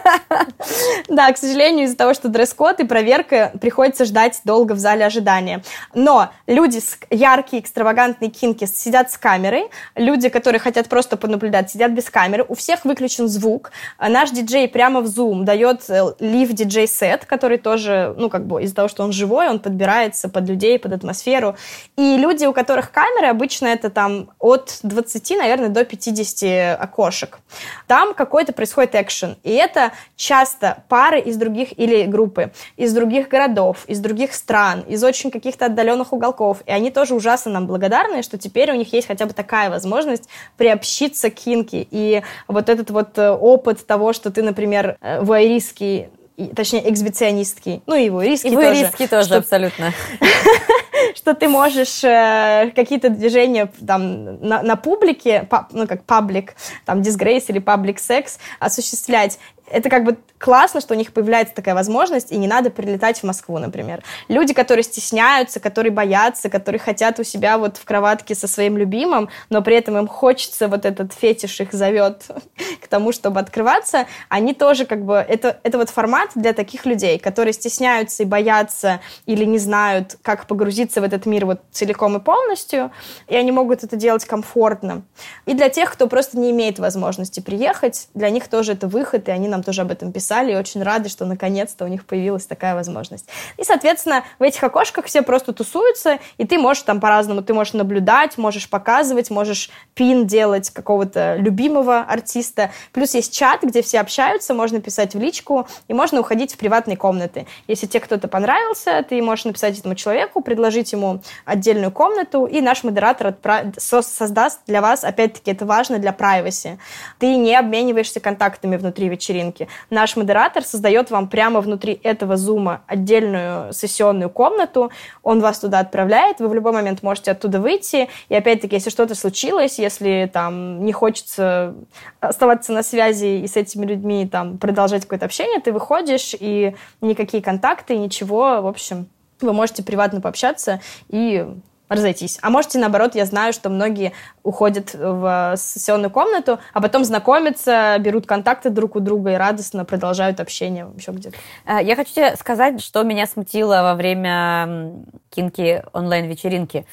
Да, к сожалению, из-за того, что дресс-код и проверка, приходится ждать долго в зале ожидания. Но люди с яркие, экстравагантные кинки сидят с камерой, люди, которые хотят просто понаблюдать, сидят без камеры, у всех выключен звук, наш диджей прямо в Zoom Дает лив э, диджей сет, который тоже, ну, как бы из-за того, что он живой, он подбирается под людей, под атмосферу. И люди, у которых камеры, обычно это там от 20, наверное, до 50 окошек. Там какой-то происходит экшен. И это часто пары из других, или группы, из других городов, из других стран, из очень каких-то отдаленных уголков. И они тоже ужасно нам благодарны, что теперь у них есть хотя бы такая возможность приобщиться к кинки. И вот этот вот э, опыт того, что ты, например, э, вуайеристский точнее, эксбиционистский, ну и вуайеристский и тоже. вуайеристский тоже, что, абсолютно. *laughs* что ты можешь э, какие-то движения там на, на публике, ну как паблик, там disgrace или паблик секс осуществлять это как бы классно, что у них появляется такая возможность, и не надо прилетать в Москву, например. Люди, которые стесняются, которые боятся, которые хотят у себя вот в кроватке со своим любимым, но при этом им хочется вот этот фетиш их зовет *laughs* к тому, чтобы открываться, они тоже как бы... Это, это вот формат для таких людей, которые стесняются и боятся или не знают, как погрузиться в этот мир вот целиком и полностью, и они могут это делать комфортно. И для тех, кто просто не имеет возможности приехать, для них тоже это выход, и они нам тоже об этом писали и очень рады, что наконец-то у них появилась такая возможность. И, соответственно, в этих окошках все просто тусуются, и ты можешь там по-разному, ты можешь наблюдать, можешь показывать, можешь пин делать какого-то любимого артиста. Плюс есть чат, где все общаются, можно писать в личку, и можно уходить в приватные комнаты. Если тебе кто-то понравился, ты можешь написать этому человеку, предложить ему отдельную комнату, и наш модератор отправ... создаст для вас, опять-таки, это важно для privacy. Ты не обмениваешься контактами внутри вечеринки. Наш модератор создает вам прямо внутри этого зума отдельную сессионную комнату, он вас туда отправляет, вы в любой момент можете оттуда выйти, и опять-таки, если что-то случилось, если там не хочется оставаться на связи и с этими людьми там продолжать какое-то общение, ты выходишь, и никакие контакты, ничего, в общем, вы можете приватно пообщаться и разойтись. А можете, наоборот, я знаю, что многие уходят в сессионную комнату, а потом знакомятся, берут контакты друг у друга и радостно продолжают общение еще где-то. Э, я хочу тебе сказать, что меня смутило во время кинки онлайн-вечеринки.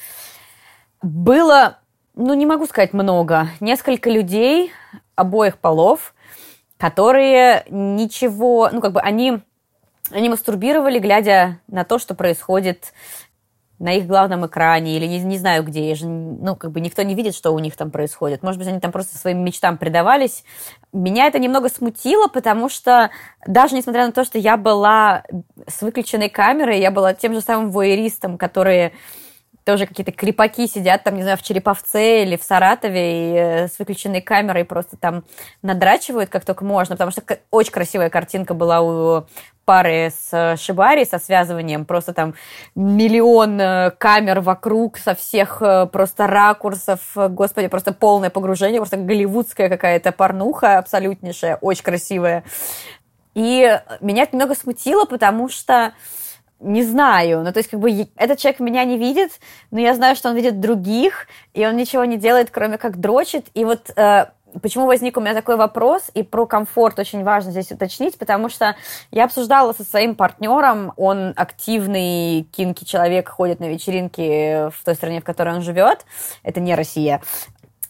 Было, ну, не могу сказать много, несколько людей обоих полов, которые ничего, ну, как бы они они мастурбировали, глядя на то, что происходит на их главном экране или не, не знаю где, я же, ну, как бы никто не видит, что у них там происходит. Может быть, они там просто своим мечтам предавались. Меня это немного смутило, потому что даже несмотря на то, что я была с выключенной камерой, я была тем же самым воеристом, которые тоже какие-то крепаки сидят там, не знаю, в Череповце или в Саратове и э, с выключенной камерой просто там надрачивают как только можно, потому что очень красивая картинка была у пары с э, Шибари, со связыванием, просто там миллион э, камер вокруг, со всех просто ракурсов, господи, просто полное погружение, просто голливудская какая-то порнуха абсолютнейшая, очень красивая. И меня это немного смутило, потому что не знаю. Ну, то есть, как бы, этот человек меня не видит, но я знаю, что он видит других, и он ничего не делает, кроме как дрочит. И вот э, почему возник у меня такой вопрос, и про комфорт очень важно здесь уточнить, потому что я обсуждала со своим партнером, он активный кинки человек, ходит на вечеринки в той стране, в которой он живет, это не Россия,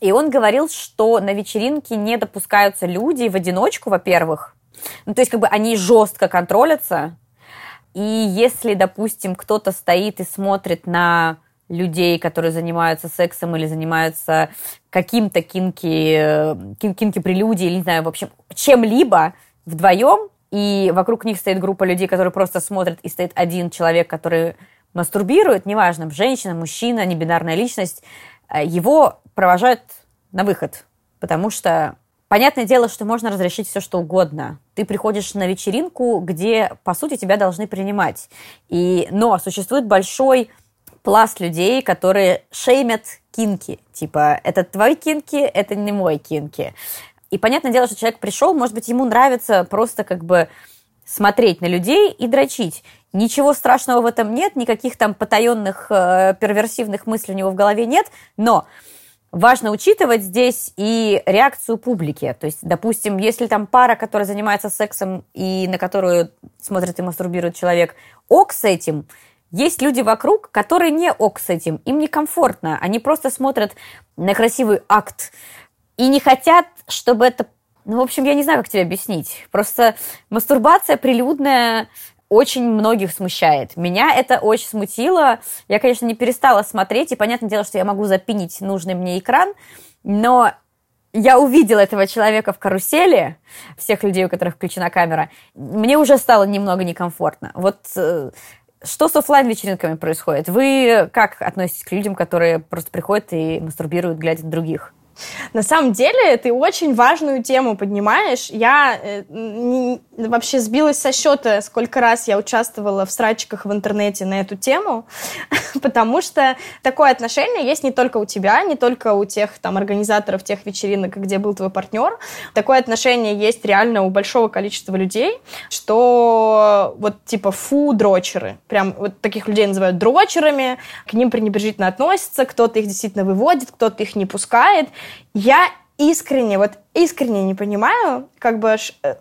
и он говорил, что на вечеринке не допускаются люди в одиночку, во-первых, ну, то есть как бы они жестко контролятся, и если, допустим, кто-то стоит и смотрит на людей, которые занимаются сексом или занимаются каким-то кинки, кин, кинки-прелюдией, или, не знаю, в общем, чем-либо вдвоем, и вокруг них стоит группа людей, которые просто смотрят, и стоит один человек, который мастурбирует, неважно, женщина, мужчина, небинарная личность, э, его провожают на выход, потому что Понятное дело, что можно разрешить все, что угодно. Ты приходишь на вечеринку, где, по сути, тебя должны принимать. И, но существует большой пласт людей, которые шеймят кинки. Типа, это твой кинки, это не мой кинки. И понятное дело, что человек пришел, может быть, ему нравится просто как бы смотреть на людей и дрочить. Ничего страшного в этом нет, никаких там потаенных э, перверсивных мыслей у него в голове нет, но важно учитывать здесь и реакцию публики. То есть, допустим, если там пара, которая занимается сексом и на которую смотрит и мастурбирует человек, ок с этим – есть люди вокруг, которые не ок с этим, им некомфортно. Они просто смотрят на красивый акт и не хотят, чтобы это... Ну, в общем, я не знаю, как тебе объяснить. Просто мастурбация прилюдная очень многих смущает. Меня это очень смутило. Я, конечно, не перестала смотреть, и понятное дело, что я могу запинить нужный мне экран, но я увидела этого человека в карусели, всех людей, у которых включена камера, мне уже стало немного некомфортно. Вот э, что с офлайн вечеринками происходит? Вы как относитесь к людям, которые просто приходят и мастурбируют, глядя на других? На самом деле, ты очень важную тему поднимаешь. Я э, не, вообще сбилась со счета, сколько раз я участвовала в срачках в интернете на эту тему, *laughs* потому что такое отношение есть не только у тебя, не только у тех там организаторов тех вечеринок, где был твой партнер. Такое отношение есть реально у большого количества людей, что вот типа фу, дрочеры. Прям вот таких людей называют дрочерами, к ним пренебрежительно относятся, кто-то их действительно выводит, кто-то их не пускает. Я искренне, вот искренне не понимаю, как бы э,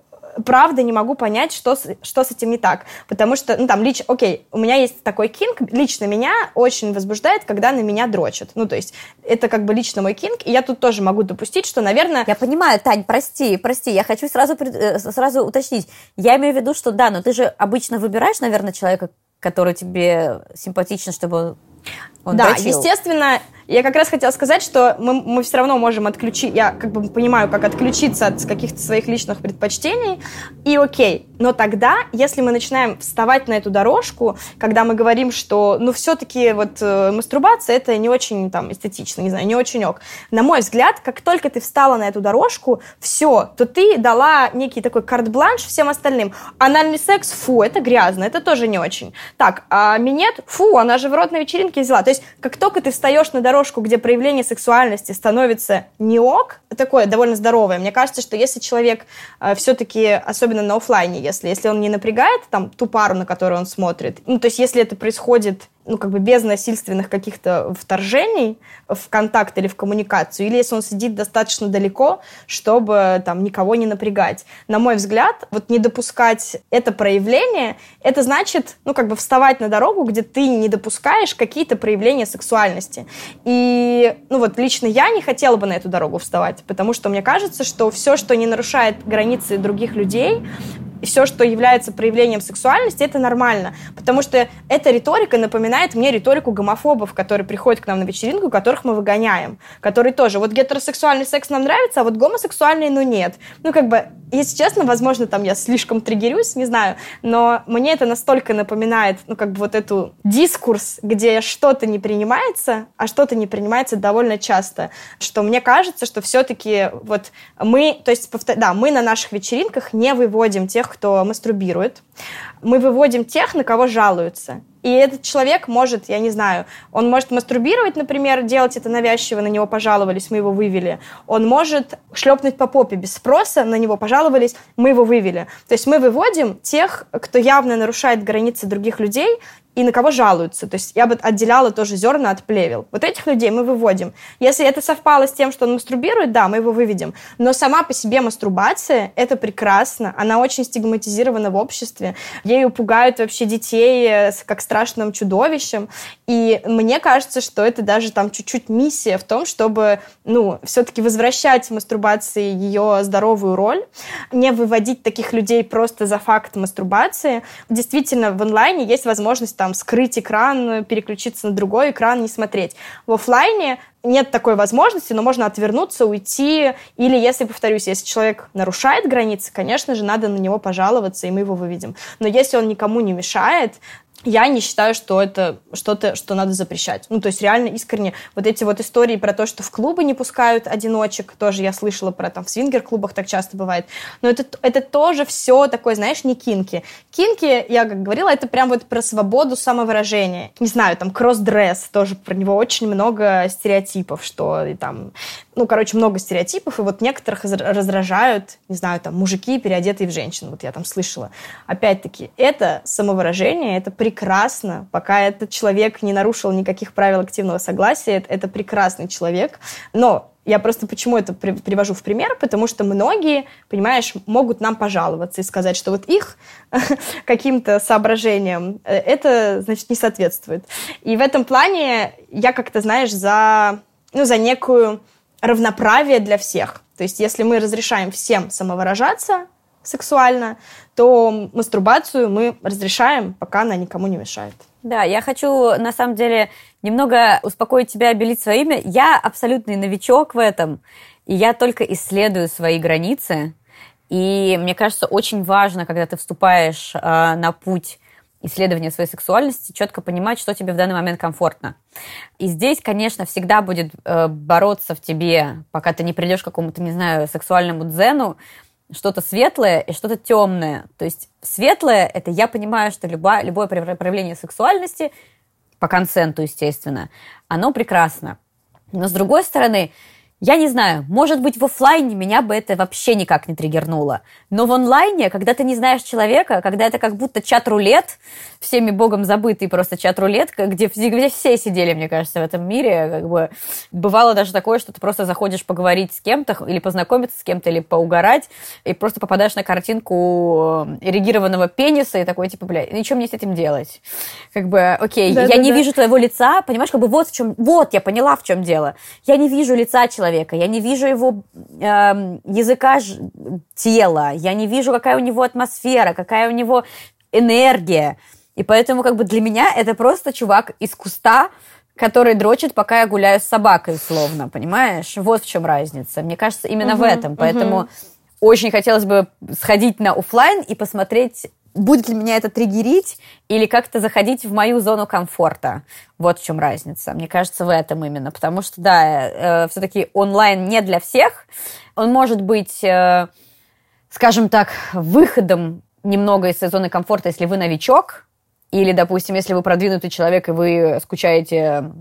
правда не могу понять, что с, что с этим не так. Потому что, ну, там, лично, окей, у меня есть такой кинг, лично меня очень возбуждает, когда на меня дрочат. Ну, то есть, это как бы лично мой кинг, и я тут тоже могу допустить, что, наверное... Я понимаю, Тань, прости, прости, я хочу сразу, э, сразу уточнить. Я имею в виду, что да, но ты же обычно выбираешь, наверное, человека, который тебе симпатичен, чтобы он да, дрочил. естественно, я как раз хотела сказать, что мы, мы все равно можем отключить, я как бы понимаю, как отключиться от каких-то своих личных предпочтений, и окей. Но тогда, если мы начинаем вставать на эту дорожку, когда мы говорим, что, ну, все-таки вот э, мастурбация это не очень там эстетично, не знаю, не очень ок. На мой взгляд, как только ты встала на эту дорожку, все, то ты дала некий такой карт-бланш всем остальным. Анальный секс, фу, это грязно, это тоже не очень. Так, а минет, фу, она же в рот на вечеринке взяла. То есть, как только ты встаешь на дорожку, дорожку, где проявление сексуальности становится не ок, такое довольно здоровое. Мне кажется, что если человек э, все-таки, особенно на офлайне, если, если он не напрягает там ту пару, на которую он смотрит, ну, то есть если это происходит ну, как бы без насильственных каких-то вторжений в контакт или в коммуникацию, или если он сидит достаточно далеко, чтобы там никого не напрягать. На мой взгляд, вот не допускать это проявление, это значит, ну, как бы вставать на дорогу, где ты не допускаешь какие-то проявления сексуальности. И, ну, вот лично я не хотела бы на эту дорогу вставать, потому что мне кажется, что все, что не нарушает границы других людей, все, что является проявлением сексуальности, это нормально. Потому что эта риторика напоминает мне риторику гомофобов, которые приходят к нам на вечеринку, которых мы выгоняем. Которые тоже, вот гетеросексуальный секс нам нравится, а вот гомосексуальный, ну нет. Ну, как бы, если честно, возможно, там я слишком триггерюсь, не знаю, но мне это настолько напоминает, ну, как бы вот эту дискурс, где что-то не принимается, а что-то не принимается довольно часто, что мне кажется, что все-таки вот мы, то есть, да, мы на наших вечеринках не выводим тех, кто мастурбирует. Мы выводим тех, на кого жалуются. И этот человек может, я не знаю, он может мастурбировать, например, делать это навязчиво, на него пожаловались, мы его вывели. Он может шлепнуть по попе без спроса, на него пожаловались, мы его вывели. То есть мы выводим тех, кто явно нарушает границы других людей, и на кого жалуются. То есть я бы отделяла тоже зерна от плевел. Вот этих людей мы выводим. Если это совпало с тем, что он мастурбирует, да, мы его выведем. Но сама по себе мастурбация — это прекрасно. Она очень стигматизирована в обществе. Ею пугают вообще детей э, как страшным чудовищем. И мне кажется, что это даже там чуть-чуть миссия в том, чтобы, ну, все-таки возвращать мастурбации ее здоровую роль, не выводить таких людей просто за факт мастурбации. Действительно, в онлайне есть возможность там скрыть экран, переключиться на другой экран, не смотреть. В офлайне нет такой возможности, но можно отвернуться, уйти. Или, если, повторюсь, если человек нарушает границы, конечно же, надо на него пожаловаться, и мы его выведем. Но если он никому не мешает, я не считаю, что это что-то, что надо запрещать. Ну, то есть реально искренне вот эти вот истории про то, что в клубы не пускают одиночек, тоже я слышала про там в свингер-клубах так часто бывает. Но это, это тоже все такое, знаешь, не кинки. Кинки, я как говорила, это прям вот про свободу самовыражения. Не знаю, там кросс-дресс, тоже про него очень много стереотипов, что и там ну, короче, много стереотипов, и вот некоторых раздражают, не знаю, там, мужики, переодетые в женщин, вот я там слышала. Опять-таки, это самовыражение, это прекрасно, пока этот человек не нарушил никаких правил активного согласия, это, это прекрасный человек, но я просто почему это при, привожу в пример, потому что многие, понимаешь, могут нам пожаловаться и сказать, что вот их *laughs* каким-то соображениям э, это, значит, не соответствует. И в этом плане я как-то, знаешь, за, ну, за некую равноправие для всех. То есть если мы разрешаем всем самовыражаться сексуально, то мастурбацию мы разрешаем, пока она никому не мешает. Да, я хочу, на самом деле, немного успокоить тебя, обелить свое имя. Я абсолютный новичок в этом, и я только исследую свои границы. И мне кажется, очень важно, когда ты вступаешь э, на путь исследования своей сексуальности, четко понимать, что тебе в данный момент комфортно. И здесь, конечно, всегда будет э, бороться в тебе, пока ты не придешь к какому-то, не знаю, сексуальному дзену, что-то светлое и что-то темное. То есть светлое — это я понимаю, что любое, любое проявление сексуальности, по консенту, естественно, оно прекрасно. Но с другой стороны, я не знаю, может быть, в офлайне меня бы это вообще никак не триггернуло. Но в онлайне, когда ты не знаешь человека, когда это как будто чат-рулет, всеми богом забытый просто чат-рулет, где, где все сидели, мне кажется, в этом мире, как бы бывало даже такое, что ты просто заходишь поговорить с кем-то или познакомиться с кем-то, или поугарать, и просто попадаешь на картинку э, эрегированного пениса и такой, типа, бля, ничего мне с этим делать? Как бы, окей, да, я да, не да. вижу твоего лица, понимаешь, как бы вот в чем, вот, я поняла, в чем дело. Я не вижу лица человека, человека, я не вижу его э, языка тела, я не вижу, какая у него атмосфера, какая у него энергия. И поэтому как бы для меня это просто чувак из куста, который дрочит, пока я гуляю с собакой, условно, понимаешь? Вот в чем разница. Мне кажется, именно угу, в этом. Поэтому угу. очень хотелось бы сходить на офлайн и посмотреть будет ли меня это триггерить или как-то заходить в мою зону комфорта. Вот в чем разница. Мне кажется, в этом именно. Потому что, да, э, все-таки онлайн не для всех. Он может быть, э, скажем так, выходом немного из зоны комфорта, если вы новичок, или, допустим, если вы продвинутый человек, и вы скучаете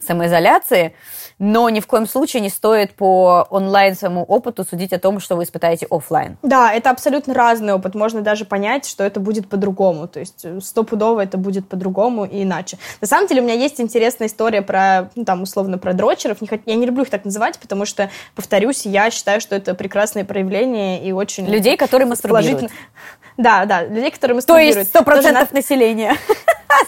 самоизоляции, но ни в коем случае не стоит по онлайн своему опыту судить о том, что вы испытаете офлайн. Да, это абсолютно разный опыт. Можно даже понять, что это будет по-другому. То есть э, стопудово это будет по-другому и иначе. На самом деле у меня есть интересная история про, ну, там, условно, про дрочеров. Я не люблю их так называть, потому что, повторюсь, я считаю, что это прекрасное проявление и очень... Людей, которые мастурбируют. Да, да, людей, которые мастурбируют. То есть сто процентов населения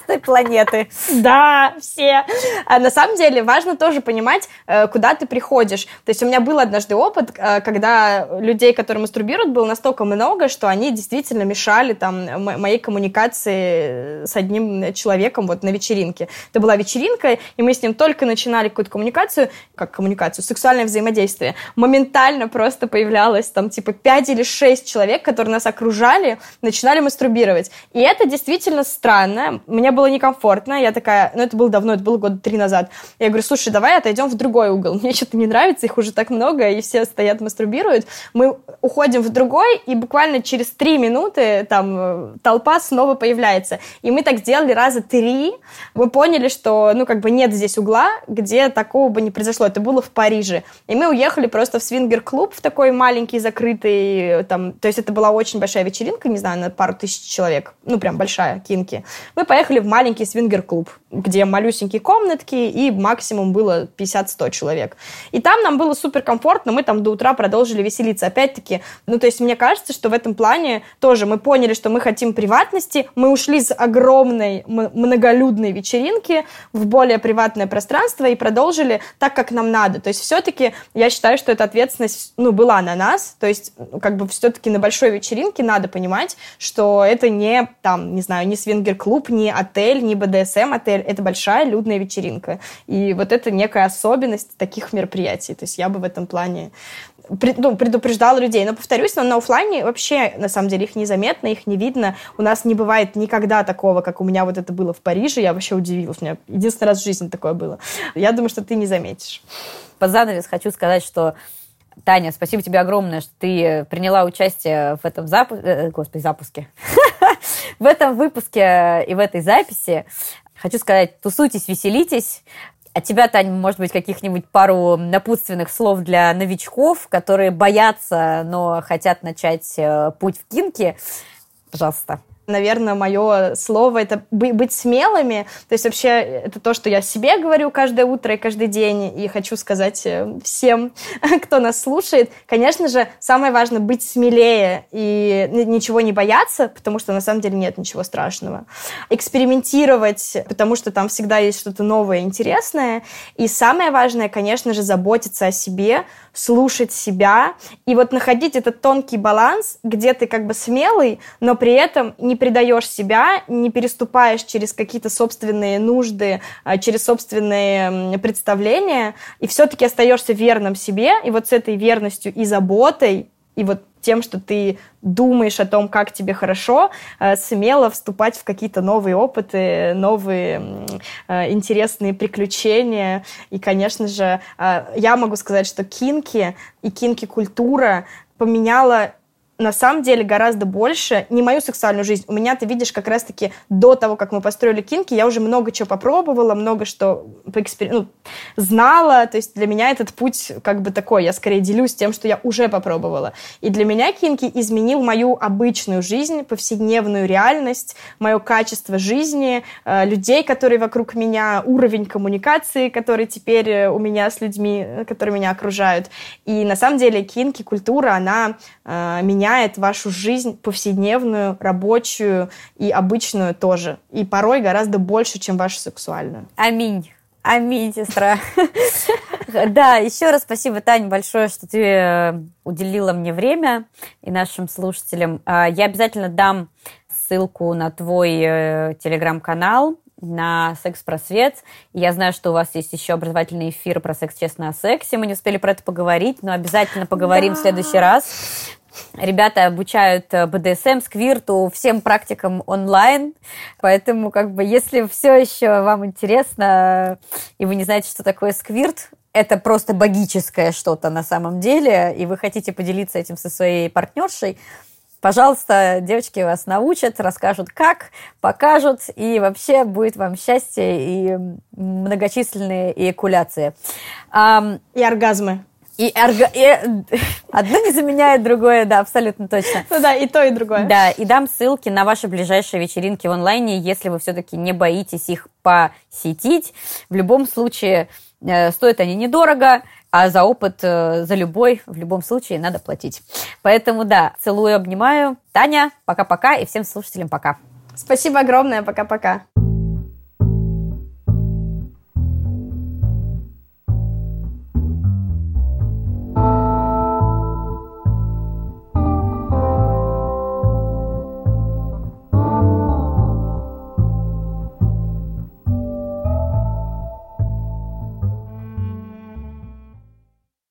той планеты. Да, все. А на самом деле важно тоже понимать, э, куда ты приходишь. То есть у меня был однажды опыт, э, когда людей, которые мастурбируют, было настолько много, что они действительно мешали там моей коммуникации с одним человеком вот на вечеринке. Это была вечеринка, и мы с ним только начинали какую-то коммуникацию, как коммуникацию, сексуальное взаимодействие. Моментально просто появлялось там типа 5 или 6 человек, которые нас окружали, начинали мастурбировать. И это действительно странно мне было некомфортно, я такая, ну это было давно, это было года три назад. Я говорю, слушай, давай отойдем в другой угол, *laughs* мне что-то не нравится, их уже так много, и все стоят, мастурбируют. Мы уходим в другой, и буквально через три минуты там толпа снова появляется. И мы так сделали раза три, мы поняли, что, ну, как бы нет здесь угла, где такого бы не произошло. Это было в Париже. И мы уехали просто в свингер-клуб, в такой маленький, закрытый, там, то есть это была очень большая вечеринка, не знаю, на пару тысяч человек, ну, прям большая, кинки. Мы поехали поехали в маленький свингер-клуб, где малюсенькие комнатки, и максимум было 50-100 человек. И там нам было супер комфортно, мы там до утра продолжили веселиться. Опять-таки, ну, то есть мне кажется, что в этом плане тоже мы поняли, что мы хотим приватности, мы ушли с огромной многолюдной вечеринки в более приватное пространство и продолжили так, как нам надо. То есть все-таки я считаю, что эта ответственность, ну, была на нас, то есть как бы все-таки на большой вечеринке надо понимать, что это не, там, не знаю, не свингер-клуб, не отель, не БДСМ-отель, это большая людная вечеринка. И вот это некая особенность таких мероприятий. То есть я бы в этом плане ну, предупреждала людей. Но, повторюсь, но на офлайне вообще, на самом деле, их незаметно, их не видно. У нас не бывает никогда такого, как у меня вот это было в Париже. Я вообще удивилась. У меня единственный раз в жизни такое было. Я думаю, что ты не заметишь. Под занавес хочу сказать, что Таня, спасибо тебе огромное, что ты приняла участие в этом запуске, э, господи, запуске, *laughs* в этом выпуске и в этой записи. Хочу сказать, тусуйтесь, веселитесь. От тебя, Таня, может быть, каких-нибудь пару напутственных слов для новичков, которые боятся, но хотят начать э, путь в кинки. Пожалуйста наверное, мое слово — это быть смелыми. То есть вообще это то, что я себе говорю каждое утро и каждый день, и хочу сказать э, всем, *laughs* кто нас слушает. Конечно же, самое важное — быть смелее и ничего не бояться, потому что на самом деле нет ничего страшного. Экспериментировать, потому что там всегда есть что-то новое, интересное. И самое важное, конечно же, заботиться о себе, слушать себя и вот находить этот тонкий баланс, где ты как бы смелый, но при этом не предаешь себя, не переступаешь через какие-то собственные нужды, а, через собственные представления, и все-таки остаешься верным себе, и вот с этой верностью и заботой, и вот тем, что ты думаешь о том, как тебе хорошо, а, смело вступать в какие-то новые опыты, новые интересные приключения. И, конечно же, а, я могу сказать, что кинки и кинки-культура поменяла на самом деле гораздо больше не мою сексуальную жизнь. У меня, ты видишь, как раз-таки до того, как мы построили кинки, я уже много чего попробовала, много что поэкспер... ну, знала. То есть для меня этот путь как бы такой. Я скорее делюсь тем, что я уже попробовала. И для меня кинки изменил мою обычную жизнь, повседневную реальность, мое качество жизни, э, людей, которые вокруг меня, уровень коммуникации, который теперь э, у меня с людьми, э, которые меня окружают. И на самом деле кинки, культура, она меня меняет вашу жизнь повседневную, рабочую и обычную тоже. И порой гораздо больше, чем вашу сексуальную. Аминь. Аминь, сестра. *laughs* Да, еще раз спасибо, Таня, большое, что ты э, уделила мне время и нашим слушателям. А, я обязательно дам ссылку на твой э, телеграм-канал, на секс-просвет. Я знаю, что у вас есть еще образовательный эфир про секс честно о сексе. Мы не успели про это поговорить, но обязательно поговорим да. в следующий раз. Ребята обучают э, БДСМ, сквирту, всем практикам онлайн. Поэтому, как бы, если все еще вам интересно, и вы не знаете, что такое сквирт, это просто богическое что-то на самом деле, и вы хотите поделиться этим со своей партнершей, пожалуйста, девочки вас научат, расскажут как, покажут, и вообще будет вам счастье и многочисленные эякуляции. И оргазмы. И, орга... и *laughs* одно не заменяет другое, да, абсолютно точно. Ну да, и то, и другое. Да, и дам ссылки на ваши ближайшие вечеринки в онлайне, если вы все-таки не боитесь их посетить. В любом случае, э, стоят они недорого, а за опыт, э, за любой, в любом случае, надо платить. Поэтому, да, целую, обнимаю. Таня, пока-пока, и всем слушателям пока. Спасибо огромное, пока-пока.